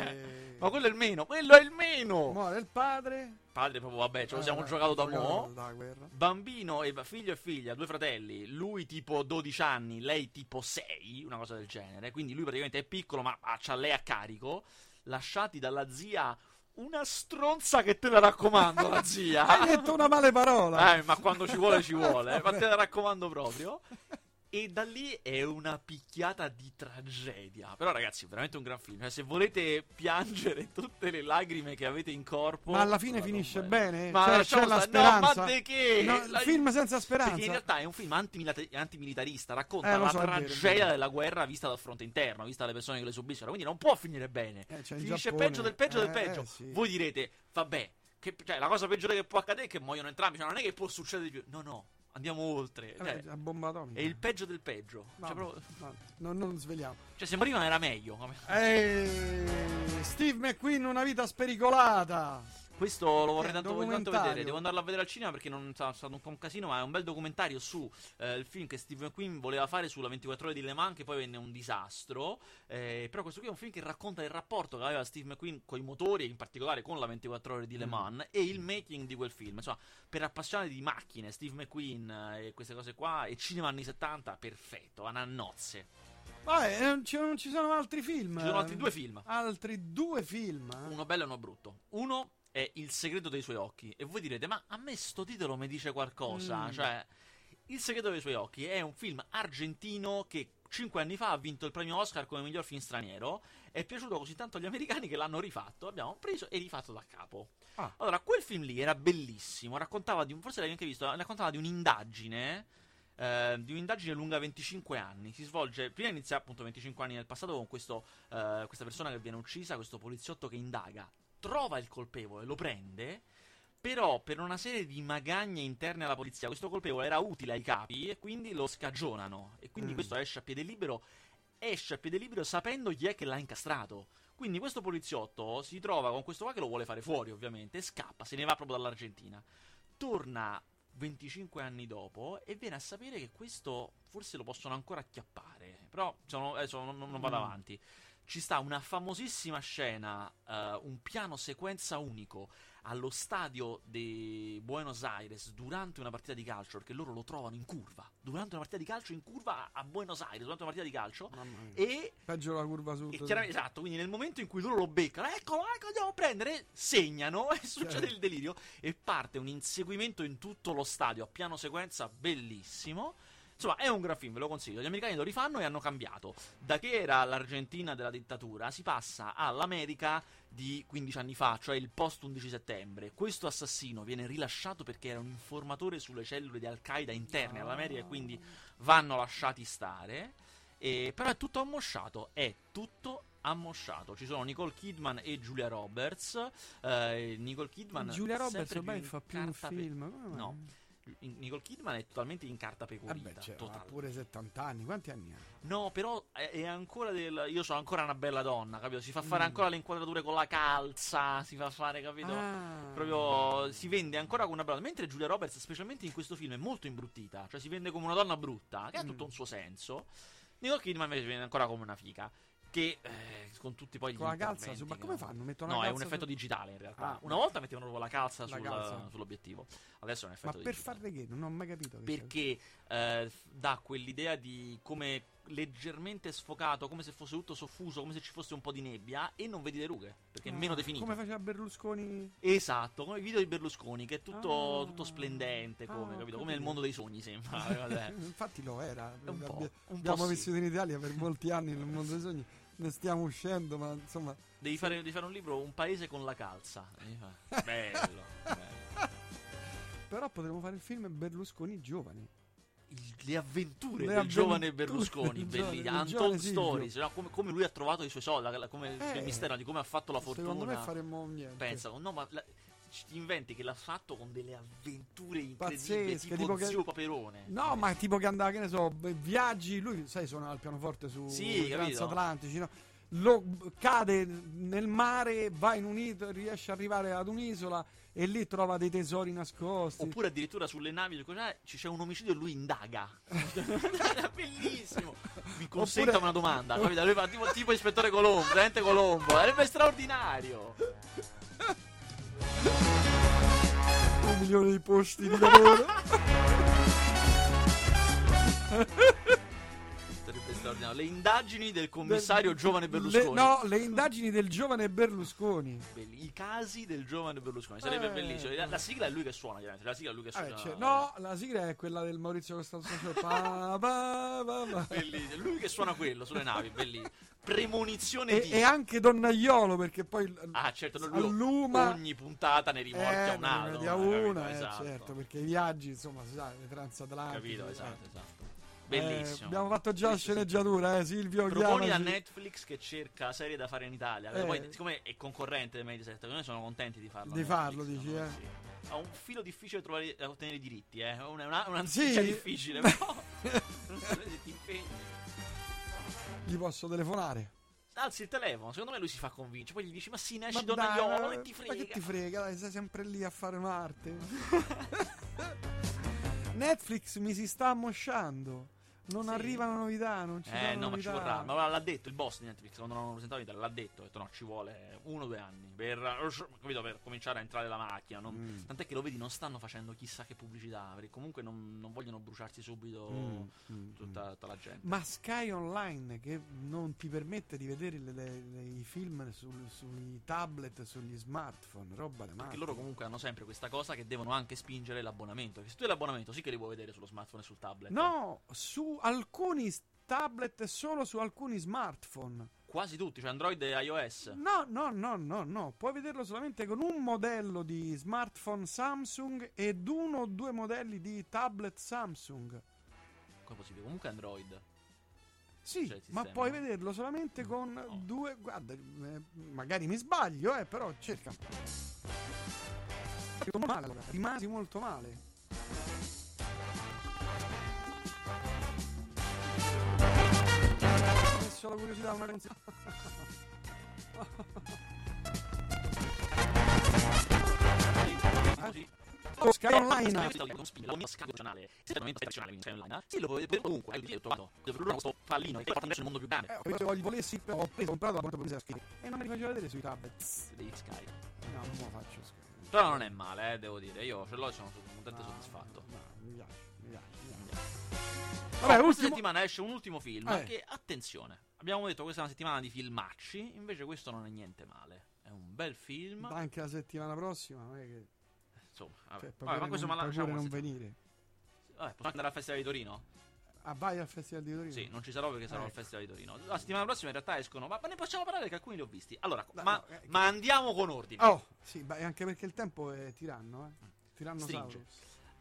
Speaker 1: Eh.
Speaker 2: Ma quello è il meno, quello è il meno.
Speaker 1: Muore il padre.
Speaker 2: Padre, proprio, vabbè, ce lo siamo
Speaker 1: Eh,
Speaker 2: giocato da mo'. Bambino e figlio e figlia, due fratelli. Lui tipo 12 anni, lei tipo 6, una cosa del genere. Quindi lui praticamente è piccolo, ma ha c'ha lei a carico. Lasciati dalla zia. Una stronza che te la raccomando, la zia.
Speaker 1: Hai detto una male parola.
Speaker 2: Eh, ma quando ci vuole, ci vuole. Ma te la raccomando proprio. E da lì è una picchiata di tragedia. Però, ragazzi, è veramente un gran film. Cioè, se volete piangere tutte le lacrime che avete in corpo.
Speaker 1: Ma alla fine finisce
Speaker 2: bel-
Speaker 1: bene?
Speaker 2: Ma
Speaker 1: Cioè, c'è la
Speaker 2: no,
Speaker 1: speranza?
Speaker 2: ma de che?
Speaker 1: No, il
Speaker 2: La-
Speaker 1: film senza speranza.
Speaker 2: Perché in realtà è un film antimilita- antimilitarista. Racconta
Speaker 1: Eh,
Speaker 2: la
Speaker 1: so,
Speaker 2: tragedia
Speaker 1: vero.
Speaker 2: della guerra vista dal fronte interno, vista dalle persone che le subiscono. Quindi non può finire bene.
Speaker 1: Eh,
Speaker 2: Finisce
Speaker 1: Giappone.
Speaker 2: peggio del peggio del
Speaker 1: Eh,
Speaker 2: peggio.
Speaker 1: eh, sì.
Speaker 2: Voi direte, vabbè, che- cioè, la cosa peggiore che può accadere è che muoiono entrambi. Cioè, non è che può succedere di più. No, no, andiamo oltre.
Speaker 1: Eh,
Speaker 2: Cioè,
Speaker 1: la bomba atomica.
Speaker 2: è il peggio del peggio.
Speaker 1: No,
Speaker 2: Cioè, proprio-
Speaker 1: no, no, non sveliamo.
Speaker 2: cioè, se morivano era meglio.
Speaker 1: Eh, Steve McQueen, una vita spericolata.
Speaker 2: Questo lo vorrei
Speaker 1: Che
Speaker 2: tanto, tanto vedere. Devo andarlo a vedere al cinema perché non è stato un po' un casino. Ma è un bel documentario su eh, il film che Steve McQueen voleva fare sulla 24 ore di Le Mans, che poi venne un disastro. Eh, però questo qui è un film che racconta il rapporto che aveva Steve McQueen con i motori, in particolare con la 24 ore di
Speaker 1: Mm.
Speaker 2: Le Mans, e il making di quel film. Insomma, per appassionati di macchine, Steve McQueen eh, e queste cose qua, e cinema anni 70, perfetto, a nozze.
Speaker 1: Vabbè, eh, non ci, non ci sono altri film.
Speaker 2: Ci sono altri due film.
Speaker 1: Altri due film. eh?
Speaker 2: Uno bello e uno brutto. Uno è Il segreto dei suoi occhi. E voi direte, ma a me sto titolo mi dice qualcosa.
Speaker 1: Mm.
Speaker 2: Cioè, Il segreto dei suoi occhi è un film argentino che cinque anni fa ha vinto il premio Oscar come miglior film straniero. È piaciuto così tanto agli americani che l'hanno rifatto. Abbiamo preso e rifatto da capo.
Speaker 1: Ah.
Speaker 2: Allora, quel film lì era bellissimo. Raccontava di un. Forse l'hai anche visto. Raccontava di un'indagine. eh, di un'indagine lunga 25 anni. Si svolge. Prima inizia appunto 25 anni nel passato con questo, eh, questa persona che viene uccisa, questo poliziotto che indaga. Trova il colpevole, lo prende. Però per una serie di magagne interne alla polizia, questo colpevole era utile ai capi e quindi lo scagionano. E quindi
Speaker 1: Mm.
Speaker 2: questo esce a piede libero. Esce a piede libero sapendo chi è che l'ha incastrato. Quindi questo poliziotto si trova con questo qua che lo vuole fare fuori, ovviamente, e scappa, se ne va proprio dall'Argentina. Torna 25 anni dopo e viene a sapere che questo forse lo possono ancora acchiappare. Però sono- adesso non, non- vado
Speaker 1: Mm.
Speaker 2: avanti. Ci sta una famosissima scena, eh, un piano sequenza unico allo stadio di Buenos Aires durante una partita di calcio, perché loro lo trovano in curva. Durante una partita di calcio in curva a Buenos Aires, durante una partita di calcio. E
Speaker 1: Peggio la curva sud.
Speaker 2: esatto, quindi nel momento in cui loro lo beccano, eccolo, ecco, andiamo a prendere, segnano e succede
Speaker 1: Certo.
Speaker 2: il delirio e parte un inseguimento in tutto lo stadio a piano sequenza bellissimo. Insomma, è un gran film, ve lo consiglio. Gli americani lo rifanno e hanno cambiato. Da che era l'Argentina della dittatura, si passa all'America di 15 anni fa, cioè il post 11 settembre. Questo assassino viene rilasciato perché era un informatore sulle cellule di Al-Qaeda interne all'America e quindi vanno lasciati stare. E, però è tutto ammosciato, è tutto ammosciato. Ci sono Nicole Kidman e Julia Roberts. Eh, Nicole Kidman
Speaker 1: Giulia Roberts ormai fa più un
Speaker 2: pe-
Speaker 1: film. mai?
Speaker 2: No. Nicole Kidman è totalmente in carta pecorita.
Speaker 1: Vabbè, cioè, ha pure 70 anni. Quanti anni ha?
Speaker 2: No, però è, è ancora del. Io sono ancora una bella donna, capito? Si fa fare
Speaker 1: Mm.
Speaker 2: ancora le inquadrature con la calza. Si fa fare, capito?
Speaker 1: Ah.
Speaker 2: Proprio si vende ancora come una bella. Mentre Julia Roberts, specialmente in questo film, è molto imbruttita. Cioè si vende come una donna brutta, che ha
Speaker 1: Mm.
Speaker 2: tutto un suo senso. Nicole Kidman invece viene ancora come una fica. Che eh, con tutti poi gli
Speaker 1: Con la calza su- ma come
Speaker 2: fanno.
Speaker 1: Mettono
Speaker 2: No, è un effetto
Speaker 1: su-
Speaker 2: digitale in realtà.
Speaker 1: Ah,
Speaker 2: una volta mettevano proprio la calza,
Speaker 1: La
Speaker 2: sul-
Speaker 1: calza.
Speaker 2: sull'obiettivo. Adesso è un
Speaker 1: Ma
Speaker 2: effetto
Speaker 1: per
Speaker 2: digitale
Speaker 1: farle che? Non ho mai capito.
Speaker 2: perché eh, dà quell'idea di come leggermente sfocato, come se fosse tutto soffuso, come se ci fosse un po' di nebbia e non vedi le rughe, perché è
Speaker 1: Ah,
Speaker 2: meno definito.
Speaker 1: Come faceva Berlusconi?
Speaker 2: Esatto, come i video di Berlusconi, che è tutto,
Speaker 1: Ah.
Speaker 2: tutto splendente, come,
Speaker 1: Ah,
Speaker 2: capito? Come nel mondo dei sogni, sembra.
Speaker 1: Infatti lo era.
Speaker 2: Un po', un po'
Speaker 1: abbiamo
Speaker 2: sì.
Speaker 1: vissuto in Italia per molti anni nel mondo dei sogni. Ne stiamo uscendo, ma insomma.
Speaker 2: Devi fare, devi fare un libro, Un paese con la calza. Bello, bello.
Speaker 1: Però potremmo fare il film Berlusconi giovani.
Speaker 2: Il- le avventure
Speaker 1: Le
Speaker 2: del
Speaker 1: avventure
Speaker 2: giovane Berlusconi,
Speaker 1: del giovane-
Speaker 2: belli.
Speaker 1: del
Speaker 2: Untold
Speaker 1: giovane Silvio.
Speaker 2: Stories, no? come, come lui ha trovato i suoi soldi, come
Speaker 1: Eh,
Speaker 2: il mistero di come ha fatto la fortuna.
Speaker 1: Secondo me faremmo niente.
Speaker 2: Pensa, no, ma la- ti inventi che l'ha fatto con delle avventure incredibili,
Speaker 1: Pazzesche,
Speaker 2: tipo,
Speaker 1: tipo che-
Speaker 2: Zio Paperone.
Speaker 1: No, ma tipo che andava, che ne so, viaggi, lui sai suona al pianoforte su
Speaker 2: Sì,
Speaker 1: transatlantici, no? Lo, cade nel mare, va in un'isola, riesce ad arrivare ad un'isola e lì trova dei tesori nascosti.
Speaker 2: Oppure addirittura sulle navi cos'è, ci c'è un omicidio e lui indaga. Era bellissimo. Mi consenta
Speaker 1: Oppure-
Speaker 2: una domanda, capito? Lui fa tipo, tipo ispettore Colombo, Colombo. Sarebbe straordinario.
Speaker 1: Milione di posti di lavoro.
Speaker 2: Straordinario. Le indagini del commissario giovane
Speaker 1: Le-
Speaker 2: Berlusconi.
Speaker 1: no, le indagini del giovane Berlusconi.
Speaker 2: Belli- I casi del giovane Berlusconi. Sarebbe
Speaker 1: Eh.
Speaker 2: bellissimo. La, la sigla è lui che suona, chiaramente. La sigla è lui che suona.
Speaker 1: Vabbè, c'è- no, la sigla è quella del Maurizio Costanzo. Cioè, pa, pa, pa.
Speaker 2: Bellissimo. Lui che suona quello sulle navi, bellissimo. Premonizione
Speaker 1: E,
Speaker 2: di.
Speaker 1: e anche Donnaiolo perché poi
Speaker 2: Ah, certo, no, lui
Speaker 1: alluma
Speaker 2: ogni puntata ne rimorchia
Speaker 1: eh,
Speaker 2: un altro.
Speaker 1: ne media
Speaker 2: capito,
Speaker 1: una, eh,
Speaker 2: esatto.
Speaker 1: certo, perché i viaggi, insomma, si sa, le transatlantiche.
Speaker 2: Capito,
Speaker 1: eh.
Speaker 2: esatto, esatto.
Speaker 1: Eh,
Speaker 2: Bellissimo.
Speaker 1: abbiamo fatto già la
Speaker 2: Bellissimo,
Speaker 1: sceneggiatura, eh, Silvio.
Speaker 2: Proponi a
Speaker 1: chiamaci.
Speaker 2: Netflix che cerca serie da fare in Italia.
Speaker 1: Eh.
Speaker 2: Poi, siccome è concorrente del Mediaset, noi sono contenti di farlo. a
Speaker 1: Di
Speaker 2: Netflix,
Speaker 1: farlo,
Speaker 2: no?
Speaker 1: dici, eh?
Speaker 2: Sì. Ha un filo difficile trovare, a ottenere i diritti, eh. Una, una, una
Speaker 1: Sì.
Speaker 2: difficile, però. non so se ti impegni.
Speaker 1: Gli posso telefonare.
Speaker 2: Alzi il telefono, secondo me lui si fa convincere. Poi gli dici: Ma sì, ne
Speaker 1: Ma
Speaker 2: esci
Speaker 1: ma-
Speaker 2: e ti
Speaker 1: Ma
Speaker 2: frega.
Speaker 1: che ti frega, dai, sei sempre lì a fare Marte. Netflix mi si sta ammosciando. Non
Speaker 2: Sì.
Speaker 1: arrivano novità, non ci
Speaker 2: Eh
Speaker 1: sono
Speaker 2: no, ma ci
Speaker 1: novità.
Speaker 2: vorrà. Ma l'ha detto il boss di Netflix quando l'hanno presentato in Italia. L'ha detto, ha detto no, ci vuole uno o due anni per, capito, per cominciare a entrare la macchina. non-
Speaker 1: Mm.
Speaker 2: Tant'è che lo vedi, non stanno facendo chissà che pubblicità. Perché comunque non, non vogliono bruciarsi subito
Speaker 1: Mm, mm,
Speaker 2: tutta, tutta la gente.
Speaker 1: Ma Sky Online che non ti permette di vedere le- le- le- i film sul- sui tablet, sugli smartphone, roba da
Speaker 2: Perché
Speaker 1: matti.
Speaker 2: loro comunque hanno sempre questa cosa che devono anche spingere l'abbonamento. Perché se tu hai l'abbonamento, sì che li puoi vedere sullo smartphone e sul tablet.
Speaker 1: No, su alcuni tablet e solo su alcuni smartphone.
Speaker 2: Quasi tutti, cioè Android e iOS.
Speaker 1: No, no, no, no, no. Puoi vederlo solamente con un modello di smartphone Samsung ed uno o due modelli di tablet Samsung.
Speaker 2: Come possibile? Comunque Android.
Speaker 1: Sì,
Speaker 2: Cioè,
Speaker 1: ma puoi vederlo solamente con due. Guarda, eh, magari mi sbaglio, eh, però cerca. Rimasi molto male. Ho messo la curiosità una canzone.
Speaker 2: Così.
Speaker 1: Oh, Sky Online.
Speaker 2: Sì, lo puoi vedere ovunque. Hai trovato. Lui questo pallino che porta adesso nel mondo più grande.
Speaker 1: Eh, ho voglio volessi, però ho preso, comprato la porta presa a scrivere. E non me li faceva vedere sui tablet.
Speaker 2: Dei Sky.
Speaker 1: No, non lo faccio Sky.
Speaker 2: Però non è male, eh, devo dire. Io ce l'ho e sono contento e
Speaker 1: No,
Speaker 2: soddisfatto.
Speaker 1: no, mi piace, mi piace, mi piace.
Speaker 2: Vabbè,
Speaker 1: Vabbè,
Speaker 2: questa
Speaker 1: ultimo.
Speaker 2: settimana esce un ultimo film
Speaker 1: Eh.
Speaker 2: che, attenzione, abbiamo detto questa è una settimana di filmacci, invece questo non è niente male. È un bel film.
Speaker 1: Anche la settimana prossima, non è che.
Speaker 2: Insomma, vabbè.
Speaker 1: Cioè,
Speaker 2: Vabbè, ma questo
Speaker 1: non,
Speaker 2: ma lasciamo
Speaker 1: non venire.
Speaker 2: Vabbè, possiamo andare al Festival di Torino?
Speaker 1: Ah, vai al Festival di Torino?
Speaker 2: Sì, non ci sarò perché sarò
Speaker 1: Eh.
Speaker 2: al Festival di Torino. La settimana prossima in realtà escono, ma, ma ne possiamo parlare che alcuni li ho visti. Allora,
Speaker 1: No,
Speaker 2: ma,
Speaker 1: no, eh,
Speaker 2: ma andiamo con ordine.
Speaker 1: Oh, sì, anche perché il tempo è tiranno, eh. Tiranno
Speaker 2: Stringe.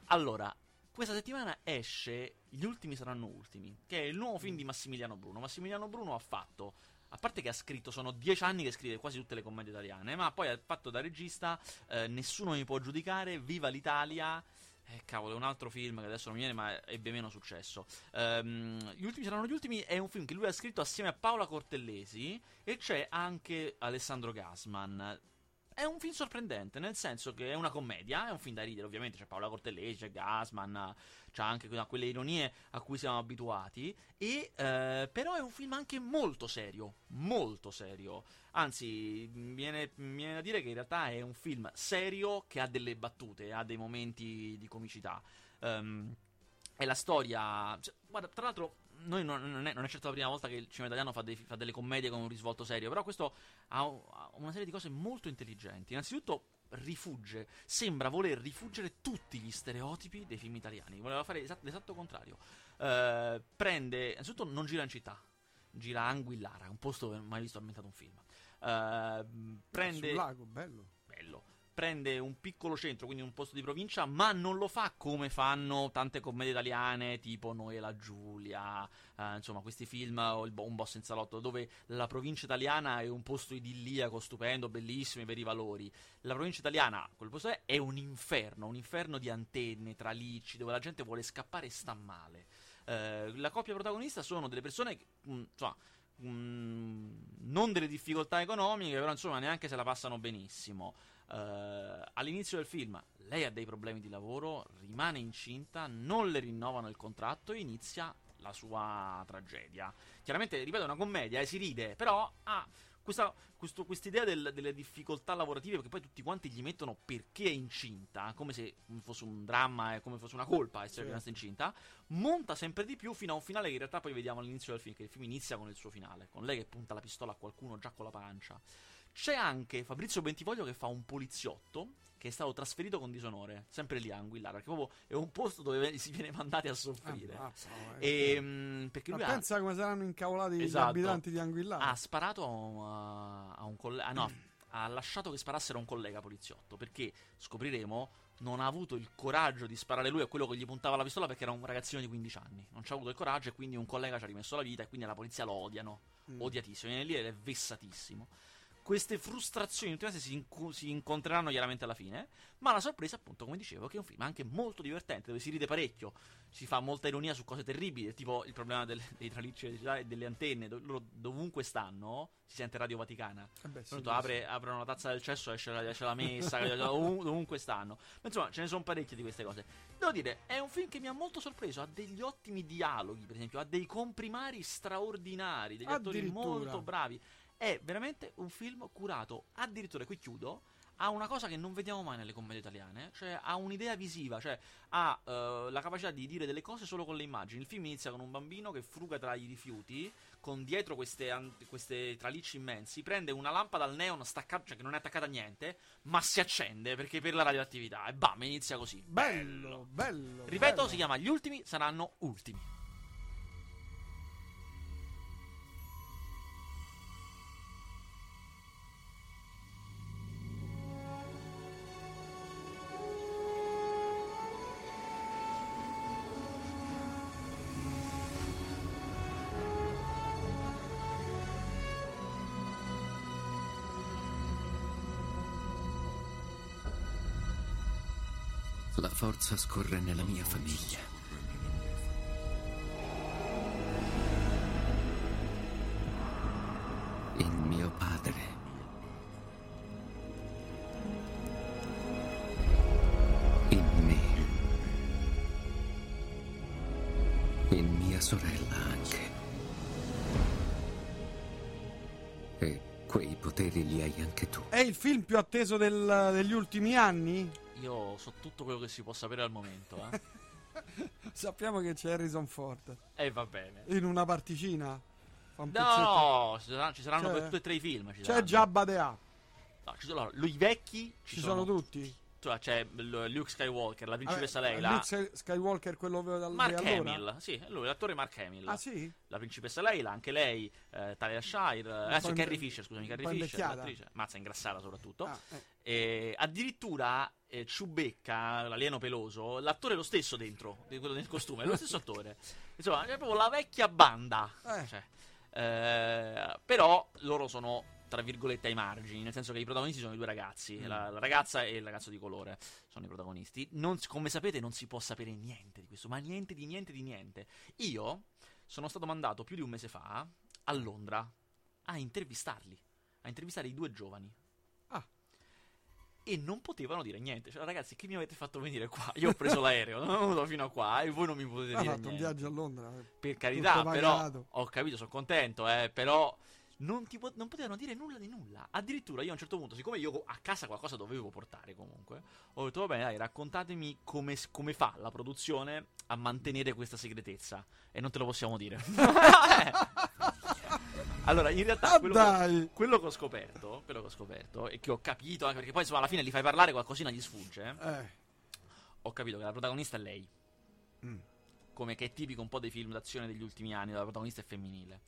Speaker 2: Allora, questa settimana esce Gli ultimi saranno ultimi, che è il nuovo film di Massimiliano Bruno. Massimiliano Bruno ha fatto, a parte che ha scritto, sono dieci anni che scrive quasi tutte le commedie italiane, ma poi ha fatto da regista eh, Nessuno mi può giudicare, Viva l'Italia. Eh, cavolo, è un altro film che adesso non viene, ma ebbe meno successo. Ehm, gli ultimi saranno gli ultimi. È un film che lui ha scritto assieme a Paola Cortellesi. E c'è anche Alessandro Gasman. È un film sorprendente, nel senso che è una commedia, è un film da ridere, ovviamente c'è Paola Cortellesi, c'è Gasman, c'è anche que- quelle ironie a cui siamo abituati, e, eh, però è un film anche molto serio, molto serio. Anzi, mi viene, viene da dire che in realtà è un film serio che ha delle battute, ha dei momenti di comicità. Ehm, è la storia. cioè, guarda, tra l'altro, noi non, non è, non è certo la prima volta che il cinema italiano fa, dei- fa delle commedie con un risvolto serio, però questo ha, ha una serie di cose molto intelligenti. Innanzitutto rifugge, sembra voler rifuggere tutti gli stereotipi dei film italiani, voleva fare esat- l'esatto contrario. Eh, prende, innanzitutto non gira in città, gira a Anguillara, un posto che mai visto ambientato un film. Eh, prende
Speaker 1: Sul lago, bello.
Speaker 2: bello. Prende un piccolo centro, quindi un posto di provincia, ma non lo fa come fanno tante commedie italiane, tipo Noi e la Giulia, eh, insomma, questi film, o il Un boss in salotto, dove la provincia italiana è un posto idilliaco, stupendo, bellissimo, i valori. La provincia italiana, quel posto è, è un inferno, un inferno di antenne, tralicci, dove la gente vuole scappare e sta male. Eh, la coppia protagonista sono delle persone che, mm, insomma, mm, non delle difficoltà economiche, però insomma neanche se la passano benissimo. Eh, all'inizio del film lei ha dei problemi di lavoro, rimane incinta, non le rinnovano il contratto e inizia la sua tragedia. Chiaramente, ripeto, è una commedia, eh, si ride, però ha questa questo- quest'idea del- delle difficoltà lavorative, perché poi tutti quanti gli mettono perché è incinta, come se fosse un dramma e come fosse una colpa essere
Speaker 1: Sì.
Speaker 2: rimasta incinta, monta sempre di più fino a un finale che in realtà poi vediamo all'inizio del film, che il film inizia con il suo finale, con lei che punta la pistola a qualcuno già con la pancia. C'è anche Fabrizio Bentivoglio che fa un poliziotto che è stato trasferito con disonore, sempre lì a Anguillara, perché proprio è un posto dove si viene mandati a soffrire.
Speaker 1: Ah, eh.
Speaker 2: E, mm, perché
Speaker 1: Ma
Speaker 2: lui ha,
Speaker 1: pensa come saranno incavolati
Speaker 2: Esatto.
Speaker 1: gli abitanti di Anguillara.
Speaker 2: ha sparato a un, a un collega. no, ha lasciato che sparassero a un collega poliziotto. Perché scopriremo. Non ha avuto il coraggio di sparare lui a quello che gli puntava la pistola perché era un ragazzino di 15 anni. Non ci ha avuto il coraggio e quindi un collega ci ha rimesso la vita e quindi la polizia lo odiano.
Speaker 1: Mm.
Speaker 2: Odiatissimo. Viene lì ed è vessatissimo. Queste frustrazioni tutte queste si, incu- si incontreranno chiaramente alla fine. Ma la sorpresa, appunto, come dicevo, è che è un film anche molto divertente, dove si ride parecchio. Si fa molta ironia su cose terribili, tipo il problema del- dei tralicci elettricità e delle antenne. do- loro dovunque stanno, si sente Radio Vaticana.
Speaker 1: Eh beh, sì,
Speaker 2: apre, aprono la tazza del cesso, esce la, esce la messa, ovun- dovunque stanno. Ma insomma, ce ne sono parecchie di queste cose. Devo dire, è un film che mi ha molto sorpreso. Ha degli ottimi dialoghi, per esempio, ha dei comprimari straordinari, degli attori molto bravi. È veramente un film curato. Addirittura, qui chiudo. Ha una cosa che non vediamo mai nelle commedie italiane, cioè ha un'idea visiva, cioè ha eh, la capacità di dire delle cose solo con le immagini. Il film inizia con un bambino che fruga tra i rifiuti, con dietro queste, an- queste tralicci immensi, prende una lampada al neon staccata, cioè che non è attaccata a niente, ma si accende perché per la radioattività e bam, inizia così.
Speaker 1: Bello, bello.
Speaker 2: Ripeto,
Speaker 1: bello.
Speaker 2: si chiama Gli ultimi saranno ultimi.
Speaker 11: La forza scorre nella mia famiglia. Il mio padre. In me. In mia sorella anche. E quei poteri li hai anche tu.
Speaker 1: È il film più atteso del- degli ultimi anni?
Speaker 2: Io so tutto quello che si può sapere al momento, eh.
Speaker 1: Sappiamo che c'è Harrison Ford.
Speaker 2: E va bene.
Speaker 1: In una particina. Un
Speaker 2: No, ci saranno, ci saranno per tutti e tre i film.
Speaker 1: C'è
Speaker 2: saranno.
Speaker 1: Jabba the Hutt.
Speaker 2: No, ci sono allora, lui, vecchi ci,
Speaker 1: Ci sono tutti.
Speaker 2: Cioè, c'è l- Luke Skywalker, la principessa
Speaker 1: Vabbè,
Speaker 2: Leila.
Speaker 1: Luke Sky- Skywalker, quello dal
Speaker 2: Mark
Speaker 1: di allora?
Speaker 2: Hamill, sì, è lui, l'attore Mark Hamill.
Speaker 1: Ah, sì?
Speaker 2: La principessa Leila, anche lei, eh, Talia Shire, eh,
Speaker 1: po'
Speaker 2: Carrie Fisher, scusami, Carrie Fisher, l'attrice. Mazza ingrassata soprattutto.
Speaker 1: Ah, eh.
Speaker 2: E addirittura eh, Ciubecca, l'alieno peloso, l'attore è lo stesso dentro, quello del costume, è lo stesso attore. Insomma, è proprio la vecchia banda.
Speaker 1: Eh.
Speaker 2: Cioè, eh, però loro sono tra virgolette ai margini, nel senso che i protagonisti sono i due ragazzi,
Speaker 1: Mm.
Speaker 2: la, la ragazza e il ragazzo di colore sono i protagonisti. Non come sapete non si può sapere niente di questo, ma niente di niente di niente. Io sono stato mandato più di un mese fa a Londra a intervistarli, a intervistare i due giovani.
Speaker 1: Ah.
Speaker 2: E non potevano dire niente. Cioè, ragazzi, che mi avete fatto venire qua? Io ho preso l'aereo, sono venuto fino a qua e voi non mi potete
Speaker 1: Ha
Speaker 2: dire
Speaker 1: fatto un viaggio a Londra.
Speaker 2: Per carità, però ho capito, sono contento, eh, però non, ti po- non potevano dire nulla di nulla. Addirittura io a un certo punto, siccome io a casa qualcosa dovevo portare comunque, ho detto, va bene, dai, raccontatemi come, come fa la produzione a mantenere questa segretezza. E non te lo possiamo dire. Allora, in realtà,
Speaker 1: Ah,
Speaker 2: quello,
Speaker 1: dai.
Speaker 2: che, quello che ho scoperto, quello che ho scoperto, e che ho capito, anche perché poi insomma alla fine li fai parlare, qualcosina gli sfugge.
Speaker 1: Eh.
Speaker 2: Ho capito che la protagonista è lei.
Speaker 1: Mm.
Speaker 2: Come che è tipico un po' dei film d'azione degli ultimi anni, la protagonista è femminile.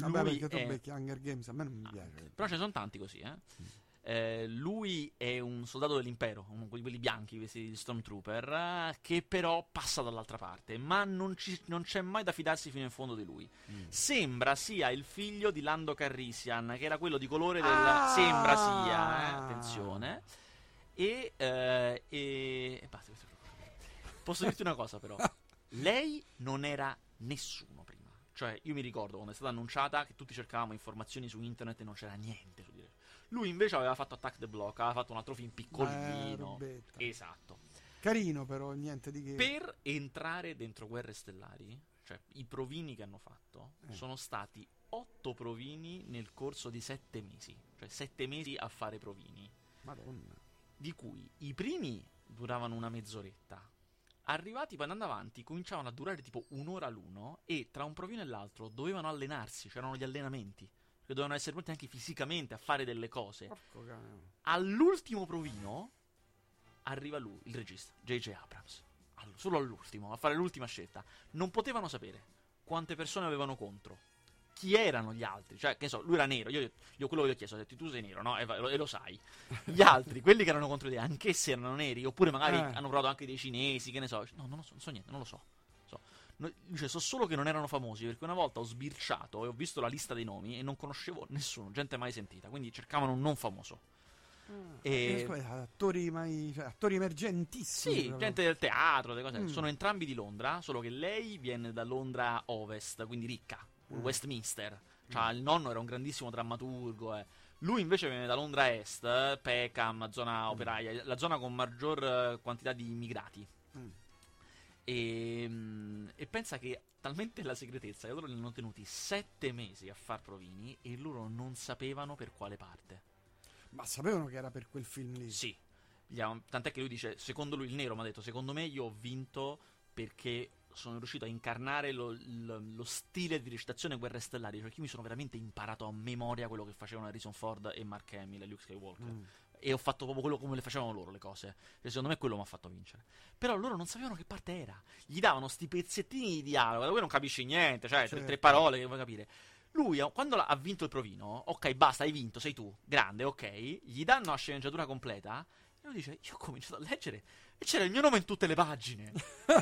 Speaker 1: Vabbè,
Speaker 2: Lui
Speaker 1: perché tu
Speaker 2: è- Ah,
Speaker 1: becchi Hunger Games, a me non mi piace.
Speaker 2: Però ce ne sono tanti così, eh. Eh, lui è un soldato dell'impero, uno di quelli bianchi, questi Stormtrooper, che però passa dall'altra parte, ma non, ci- non c'è mai da fidarsi fino in fondo di lui. Sembra sia il figlio di Lando Carrisian, che era quello di colore del...
Speaker 1: Ah!
Speaker 2: Sembra sia, eh, attenzione. E, eh, e... basta. Posso dirti una cosa però, lei non era nessuno prima. Cioè, io mi ricordo quando è stata annunciata che tutti cercavamo informazioni su internet e non c'era niente su di lei. Lui invece aveva fatto Attack the Block, aveva fatto un altro film
Speaker 1: Eh,
Speaker 2: piccolino.
Speaker 1: robetta.
Speaker 2: esatto.
Speaker 1: Carino però, niente di che.
Speaker 2: Per entrare dentro Guerre Stellari, cioè i provini che hanno fatto,
Speaker 1: Eh.
Speaker 2: sono stati otto provini nel corso di sette mesi. Cioè sette mesi a fare provini.
Speaker 1: Madonna.
Speaker 2: Di cui i primi duravano una mezz'oretta. Arrivati poi andando avanti, cominciavano a durare tipo un'ora l'uno. E tra un provino e l'altro dovevano allenarsi, c'erano gli allenamenti. Che dovevano essere pronti anche fisicamente a fare delle cose. All'ultimo provino arriva lui, il regista, J.J. Abrams. All- solo all'ultimo, a fare l'ultima scelta. Non potevano sapere quante persone avevano contro. Chi erano gli altri? Cioè, che so, lui era nero. Io, io quello che gli ho chiesto, ho detto tu sei nero, no? E, lo, e lo sai. Gli altri, quelli che erano contro di te, anch'essi erano neri. Oppure magari
Speaker 1: Eh.
Speaker 2: hanno provato anche dei cinesi, che ne so. No, non lo so, non so niente, non lo so. So. No, dice, so solo che non erano famosi perché una volta ho sbirciato e ho visto la lista dei nomi e non conoscevo nessuno, gente mai sentita. Quindi cercavano un non famoso.
Speaker 1: Eh,
Speaker 2: E...
Speaker 1: scusa, attori mai. Cioè, attori emergentissimi.
Speaker 2: Sì,
Speaker 1: proprio.
Speaker 2: gente del teatro, delle cose.
Speaker 1: Mm.
Speaker 2: Sono entrambi di Londra, solo che lei viene da Londra Ovest, quindi ricca,
Speaker 1: Mm.
Speaker 2: Westminster. Cioè, il nonno era un grandissimo drammaturgo. eh. Lui invece viene da Londra Est, eh, Peckham, zona operaia, la zona con maggior eh, quantità di immigrati.
Speaker 1: Mm.
Speaker 2: E, mm, e pensa che talmente la segretezza che loro li hanno tenuti sette mesi a far provini e loro non sapevano per quale parte.
Speaker 1: Ma sapevano che era per quel film lì.
Speaker 2: Sì. Tant'è che lui dice, secondo lui il nero mi ha detto, secondo me io ho vinto perché sono riuscito a incarnare lo, lo- lo stile di recitazione Guerre Stellari, cioè che io mi sono veramente imparato a memoria quello che facevano Harrison Ford e Mark Hamill e Luke Skywalker.
Speaker 1: Mm.
Speaker 2: E ho fatto proprio quello come le facevano loro le cose. E secondo me quello mi ha fatto vincere. Però loro non sapevano che parte era. Gli davano sti pezzettini di dialogo, da cui non capisci niente, cioè tre,
Speaker 1: Certo.
Speaker 2: tre parole che vuoi capire. Lui, quando ha vinto il provino, ok, basta, hai vinto, sei tu, grande, ok. Gli danno la sceneggiatura completa. E lui dice: Io ho cominciato a leggere. E c'era il mio nome in tutte le pagine.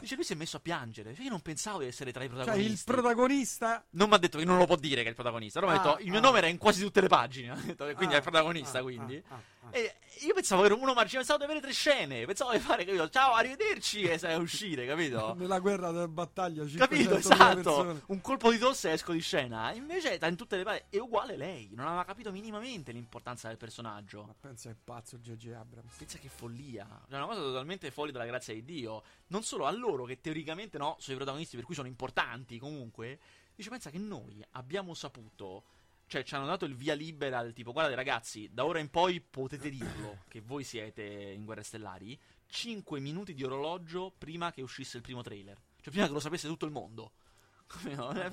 Speaker 2: Dice: Lui si è messo a piangere. Cioè, io non pensavo di essere tra i
Speaker 1: Cioè,
Speaker 2: protagonisti.
Speaker 1: il protagonista.
Speaker 2: Non mi ha detto che non lo può dire che è il protagonista. Però mi ha
Speaker 1: Ah,
Speaker 2: detto: Il mio
Speaker 1: ah.
Speaker 2: nome era in quasi tutte le pagine. Ha detto, quindi
Speaker 1: Ah,
Speaker 2: è il protagonista.
Speaker 1: ah,
Speaker 2: quindi.
Speaker 1: ah, ah, ah.
Speaker 2: E io pensavo che ero uno marginale. Pensavo di avere tre scene. Pensavo di fare, capito? Ciao, arrivederci. E sai uscire, capito?
Speaker 1: Nella guerra della battaglia.
Speaker 2: Capito,
Speaker 1: 500.000
Speaker 2: esatto.
Speaker 1: persone.
Speaker 2: Un colpo di tosse e esco di scena. Invece, in tutte le pagine. È uguale lei. Non aveva capito minimamente l'importanza del personaggio.
Speaker 1: Ma pensa è pazzo J.J. Abrams.
Speaker 2: Pensa che follia. Cioè, una cosa totalmente fuori dalla grazia di Dio. Non solo a loro, che teoricamente no, sono i protagonisti, per cui sono importanti comunque. Dice, pensa che noi abbiamo saputo. Cioè, ci hanno dato il via libera del tipo, guardate ragazzi, da ora in poi potete dirlo che voi siete in Guerre Stellari. 5 minuti di orologio prima che uscisse il primo trailer. Cioè, prima che lo sapesse tutto il mondo. Come no? È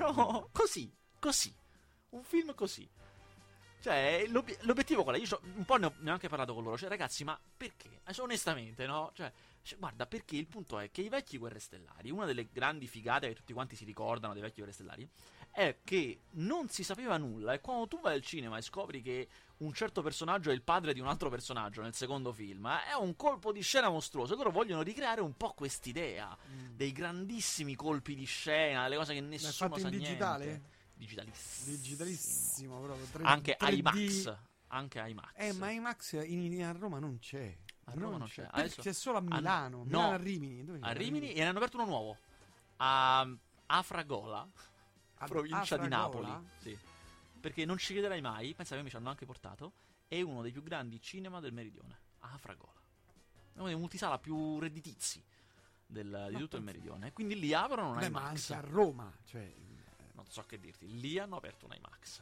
Speaker 2: così, così. Un film così. Cioè, l'ob- l'obiettivo qual è? Io c'ho- un po' ne ho, anche parlato con loro. Cioè, ragazzi, ma perché? Adesso, onestamente, no? Cioè, cioè, guarda, perché il punto è che i vecchi Guerre Stellari, una delle grandi figate che tutti quanti si ricordano dei vecchi Guerre Stellari, è che non si sapeva nulla. E quando tu vai al cinema e scopri che un certo personaggio è il padre di un altro personaggio nel secondo film, eh, è un colpo di scena mostruoso. E loro vogliono ricreare un po' quest'idea dei grandissimi colpi di scena, delle cose che nessuno
Speaker 1: fatto
Speaker 2: sa
Speaker 1: in digitale?
Speaker 2: Digitalissimo.
Speaker 1: Digitalissimo proprio. tre-
Speaker 2: Anche
Speaker 1: 3D.
Speaker 2: IMAX. Anche IMAX.
Speaker 1: Eh, ma IMAX in, a Roma non c'è.
Speaker 2: A Roma non c'è.
Speaker 1: Perché
Speaker 2: Adesso-
Speaker 1: C'è solo a Milano.
Speaker 2: no.
Speaker 1: Milano a Rimini. Dove c'è?
Speaker 2: A Rimini e ne hanno aperto uno nuovo. A Afragola,
Speaker 1: A-
Speaker 2: provincia di
Speaker 1: Afragola?
Speaker 2: Napoli. Sì. Perché non ci crederai mai, pensa che mi ci hanno anche portato, è uno dei più grandi cinema del meridione. A Afragola. È uno dei multisala più redditizi del- di tutto il meridione. Quindi lì aprono un
Speaker 1: Beh, ma
Speaker 2: IMAX.
Speaker 1: anche a Roma. Cioè,
Speaker 2: Non so che dirti, lì hanno aperto un IMAX.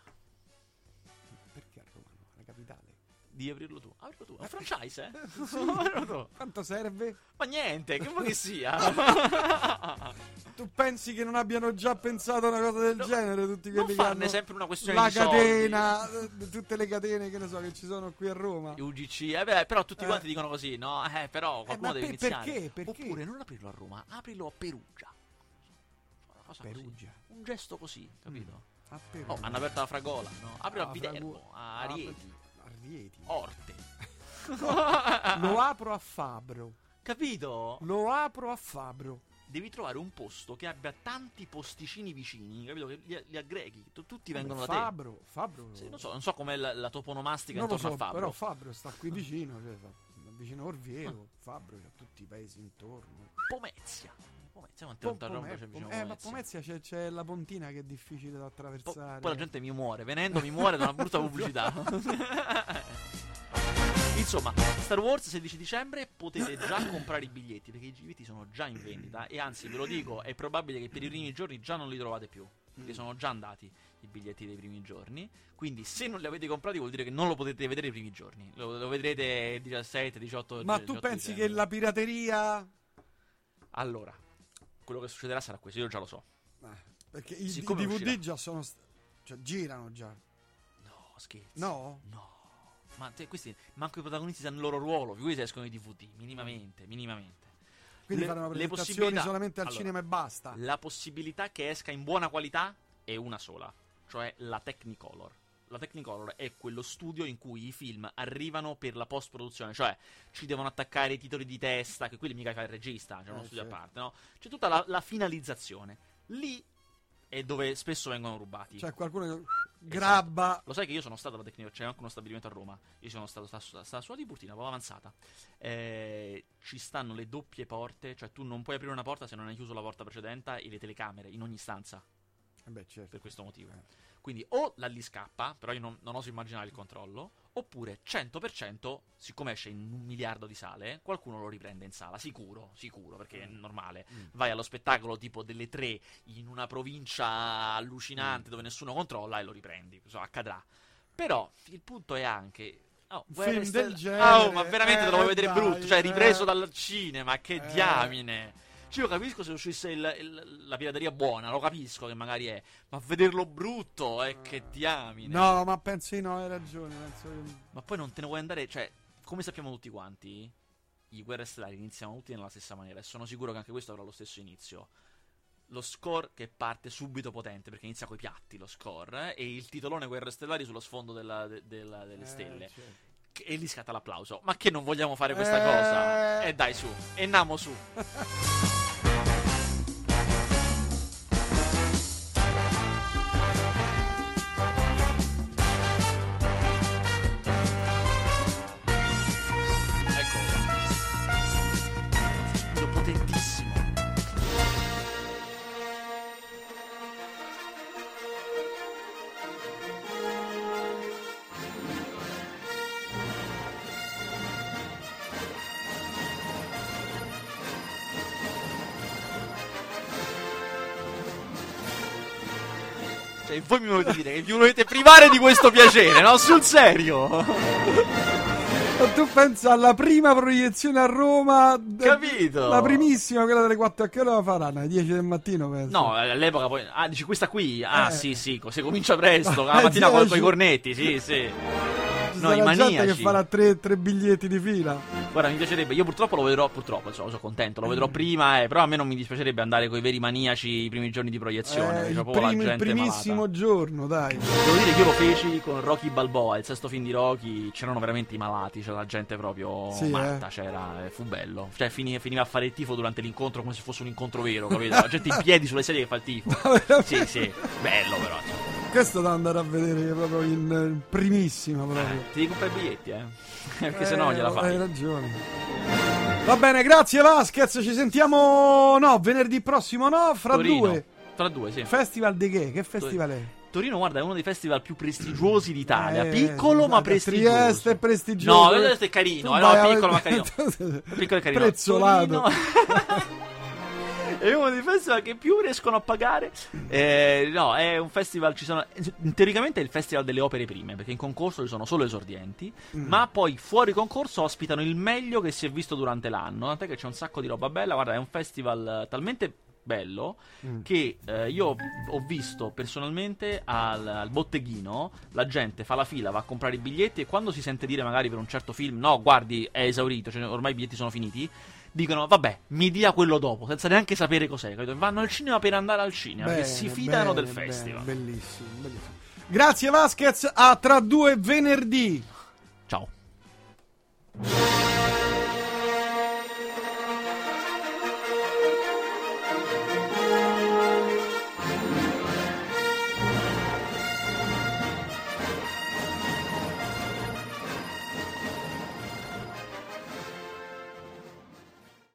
Speaker 1: capitale.
Speaker 2: Di aprirlo tu. Aprirlo tu. È un franchise, eh?
Speaker 1: Sì.
Speaker 2: Tu.
Speaker 1: Quanto serve?
Speaker 2: Ma niente, che vuoi che sia?
Speaker 1: Tu pensi che non abbiano già pensato a una cosa del
Speaker 2: No,
Speaker 1: genere? Tutti
Speaker 2: non
Speaker 1: quelli che
Speaker 2: farne
Speaker 1: hanno
Speaker 2: sempre una questione
Speaker 1: la
Speaker 2: di soldi.
Speaker 1: catena, eh, tutte le catene che ne so che ci sono qui a Roma.
Speaker 2: UGC, eh beh, però tutti
Speaker 1: Eh.
Speaker 2: quanti dicono così, no? Eh, però qualcuno
Speaker 1: ma
Speaker 2: deve
Speaker 1: per-
Speaker 2: iniziare.
Speaker 1: perché? Perché?
Speaker 2: Oppure non aprirlo a Roma, aprilo a Perugia. Cosa così. Un gesto così, capito?
Speaker 1: A Perugia.
Speaker 2: Oh, hanno aperto la Fragola, no? Aprilo
Speaker 1: Ah,
Speaker 2: a Viterbo,
Speaker 1: Fragu-
Speaker 2: a Rieti,
Speaker 1: a Rieti.
Speaker 2: Orte.
Speaker 1: Lo apro a Fabro.
Speaker 2: Capito?
Speaker 1: Lo apro a Fabro.
Speaker 2: Devi trovare un posto che abbia tanti posticini vicini, capito? Che li, li aggreghi, tu- tutti vengono da te.
Speaker 1: Fabro, Fabro.
Speaker 2: Sì, non so, non so com'è la, la toponomastica
Speaker 1: non lo
Speaker 2: intorno
Speaker 1: so,
Speaker 2: a Fabro.
Speaker 1: però Fabro sta qui vicino, cioè, vicino a Orvieto. Fabro c'ha tutti i paesi intorno.
Speaker 2: Pomezia.
Speaker 1: Po-
Speaker 2: lontano a Roma
Speaker 1: Pome-
Speaker 2: c'è vicino
Speaker 1: eh, ma
Speaker 2: Pomezia?
Speaker 1: C'è, c'è la pontina che è difficile da
Speaker 2: Po-
Speaker 1: attraversare.
Speaker 2: poi la gente mi muore, venendo mi muore da una brutta pubblicità. Insomma, Star Wars 16 dicembre potete già comprare i biglietti perché i biglietti sono già in vendita e anzi ve lo dico, è probabile che per i primi giorni già non li trovate più, perché sono già andati i biglietti dei primi giorni, quindi se non li avete comprati vuol dire che non lo potete vedere i primi giorni, lo, lo vedrete il 17, 18
Speaker 1: Ma
Speaker 2: 18
Speaker 1: tu pensi
Speaker 2: dicembre.
Speaker 1: che la pirateria.
Speaker 2: Allora, quello che succederà sarà questo, io già lo so.
Speaker 1: eh, perché i, i DVD
Speaker 2: uscirà.
Speaker 1: già sono. st- cioè, girano già.
Speaker 2: No, scherzi.
Speaker 1: No?
Speaker 2: No. Ma te- questi manco i protagonisti sanno il loro ruolo, figurati se escono i DVD, minimamente, minimamente.
Speaker 1: Quindi
Speaker 2: Le-
Speaker 1: fare una presentazione solamente al
Speaker 2: allora,
Speaker 1: cinema e basta.
Speaker 2: La possibilità che esca in buona qualità è una sola, cioè la Technicolor. La Technicolor è quello studio in cui i film arrivano per la post-produzione, cioè ci devono attaccare i titoli di testa, che quelli mica fa il regista, c'è uno
Speaker 1: Eh,
Speaker 2: studio
Speaker 1: certo.
Speaker 2: a parte, no? C'è tutta la, la finalizzazione. Lì è dove spesso vengono rubati.
Speaker 1: Cioè, qualcuno che grabba.
Speaker 2: Lo sai che io sono stato alla Tecnicolor, c'è anche uno stabilimento a Roma. Io sono stato sta, sta, sta sulla Tiburtina, proprio avanzata. Eh, ci stanno le doppie porte, cioè tu non puoi aprire una porta se non hai chiuso la porta precedente e le telecamere in ogni stanza
Speaker 1: Eh beh, certo.
Speaker 2: per questo motivo. Quindi o la lì scappa, però io non, non oso immaginare il controllo, oppure 100%, siccome esce in un miliardo di sale, qualcuno lo riprende in sala, sicuro, sicuro, perché è normale. Vai allo spettacolo tipo delle tre in una provincia allucinante dove nessuno controlla e lo riprendi, questo accadrà. Però il punto è anche... Oh,
Speaker 1: film del genere,
Speaker 2: Oh, ma veramente
Speaker 1: eh,
Speaker 2: te lo vuoi vedere
Speaker 1: dai,
Speaker 2: brutto, cioè
Speaker 1: eh.
Speaker 2: ripreso dal cinema, che
Speaker 1: Eh.
Speaker 2: diamine. Cioè, io capisco se uscisse il- il- la pirateria buona, lo capisco che magari è. Ma vederlo brutto, eh, che diamine.
Speaker 1: No, ma penso di no, hai ragione. Penso che...
Speaker 2: Ma poi non te ne vuoi andare. Cioè, come sappiamo tutti quanti, i Guerre Stellari iniziano tutti nella stessa maniera. E sono sicuro che anche questo avrà lo stesso inizio. Lo score che parte subito potente, perché inizia coi piatti lo score, eh, e il titolone Guerre Stellari sullo sfondo della- de- della- delle
Speaker 1: Eh,
Speaker 2: stelle.
Speaker 1: certo.
Speaker 2: E lì scatta l'applauso. Ma che non vogliamo fare questa
Speaker 1: Eh.
Speaker 2: cosa? E dai su, e namo su. voi mi volete dire che vi volete privare di questo piacere, no? Sul serio?
Speaker 1: Tu pensa alla prima proiezione a Roma? d-
Speaker 2: Capito?
Speaker 1: La primissima, quella delle 4 a che ora la faranno? Alle 10 del mattino, penso.
Speaker 2: No, all'epoca poi. Ah, dici questa qui? Ah,
Speaker 1: Eh.
Speaker 2: sì, sì, se comincia presto, la mattina con
Speaker 1: 10.
Speaker 2: i cornetti, sì, sì. No, i
Speaker 1: gente che
Speaker 2: maniaci.
Speaker 1: farà tre, tre biglietti di fila.
Speaker 2: Guarda, mi piacerebbe. Io purtroppo lo vedrò. Purtroppo, insomma, sono contento. Lo vedrò prima, eh, però a me non mi dispiacerebbe andare con i veri maniaci i primi giorni di proiezione.
Speaker 1: Eh, il, primo- il primissimo
Speaker 2: malata.
Speaker 1: giorno, dai.
Speaker 2: Devo dire che io lo feci con Rocky Balboa, il sesto film di Rocky. C'erano veramente i malati, c'era la gente proprio
Speaker 1: Sì,
Speaker 2: matta.
Speaker 1: eh.
Speaker 2: C'era, eh, fu bello. Cioè, fini- finiva a fare il tifo durante l'incontro come se fosse un incontro vero, capito? La gente in piedi sulle sedie che fa il tifo. sì, sì, bello però.
Speaker 1: Questo da andare a vedere proprio in primissima proprio.
Speaker 2: Ti devi comprare i biglietti, eh? Perché se no gliela
Speaker 1: Eh,
Speaker 2: fai.
Speaker 1: Hai ragione. Va bene, grazie Vasquez. Ci sentiamo. No, venerdì prossimo no, fra
Speaker 2: Torino.
Speaker 1: due.
Speaker 2: Tra due, sì.
Speaker 1: Festival di che? Che festival è?
Speaker 2: Torino, guarda, è uno dei festival più prestigiosi d'Italia.
Speaker 1: Eh,
Speaker 2: piccolo ma prestigioso.
Speaker 1: Trieste è prestigioso.
Speaker 2: No, Trieste è carino, eh, no,
Speaker 1: vai a-
Speaker 2: piccolo ma carino. Piccolo e carino.
Speaker 1: Prezzolato.
Speaker 2: È uno dei festival che più riescono a pagare. Eh, no, è un festival. Ci sono, teoricamente è il festival delle opere prime, perché in concorso ci sono solo esordienti. Mm. Ma poi fuori concorso ospitano il meglio che si è visto durante l'anno. Tant'è che c'è un sacco di roba bella. Guarda, è un festival talmente bello mm. che eh, io ho visto personalmente al, al, botteghino la gente fa la fila, va a comprare i biglietti e quando si sente dire magari per un certo film no guardi è esaurito, cioè, ormai i biglietti sono finiti dicono vabbè mi dia quello dopo senza neanche sapere cos'è capito? vanno al cinema per andare al cinema bene, perché si fidano
Speaker 1: bene,
Speaker 2: del festival.
Speaker 1: bene, bellissimo, bellissimo. Grazie Vasquez a tra due venerdì.
Speaker 2: Ciao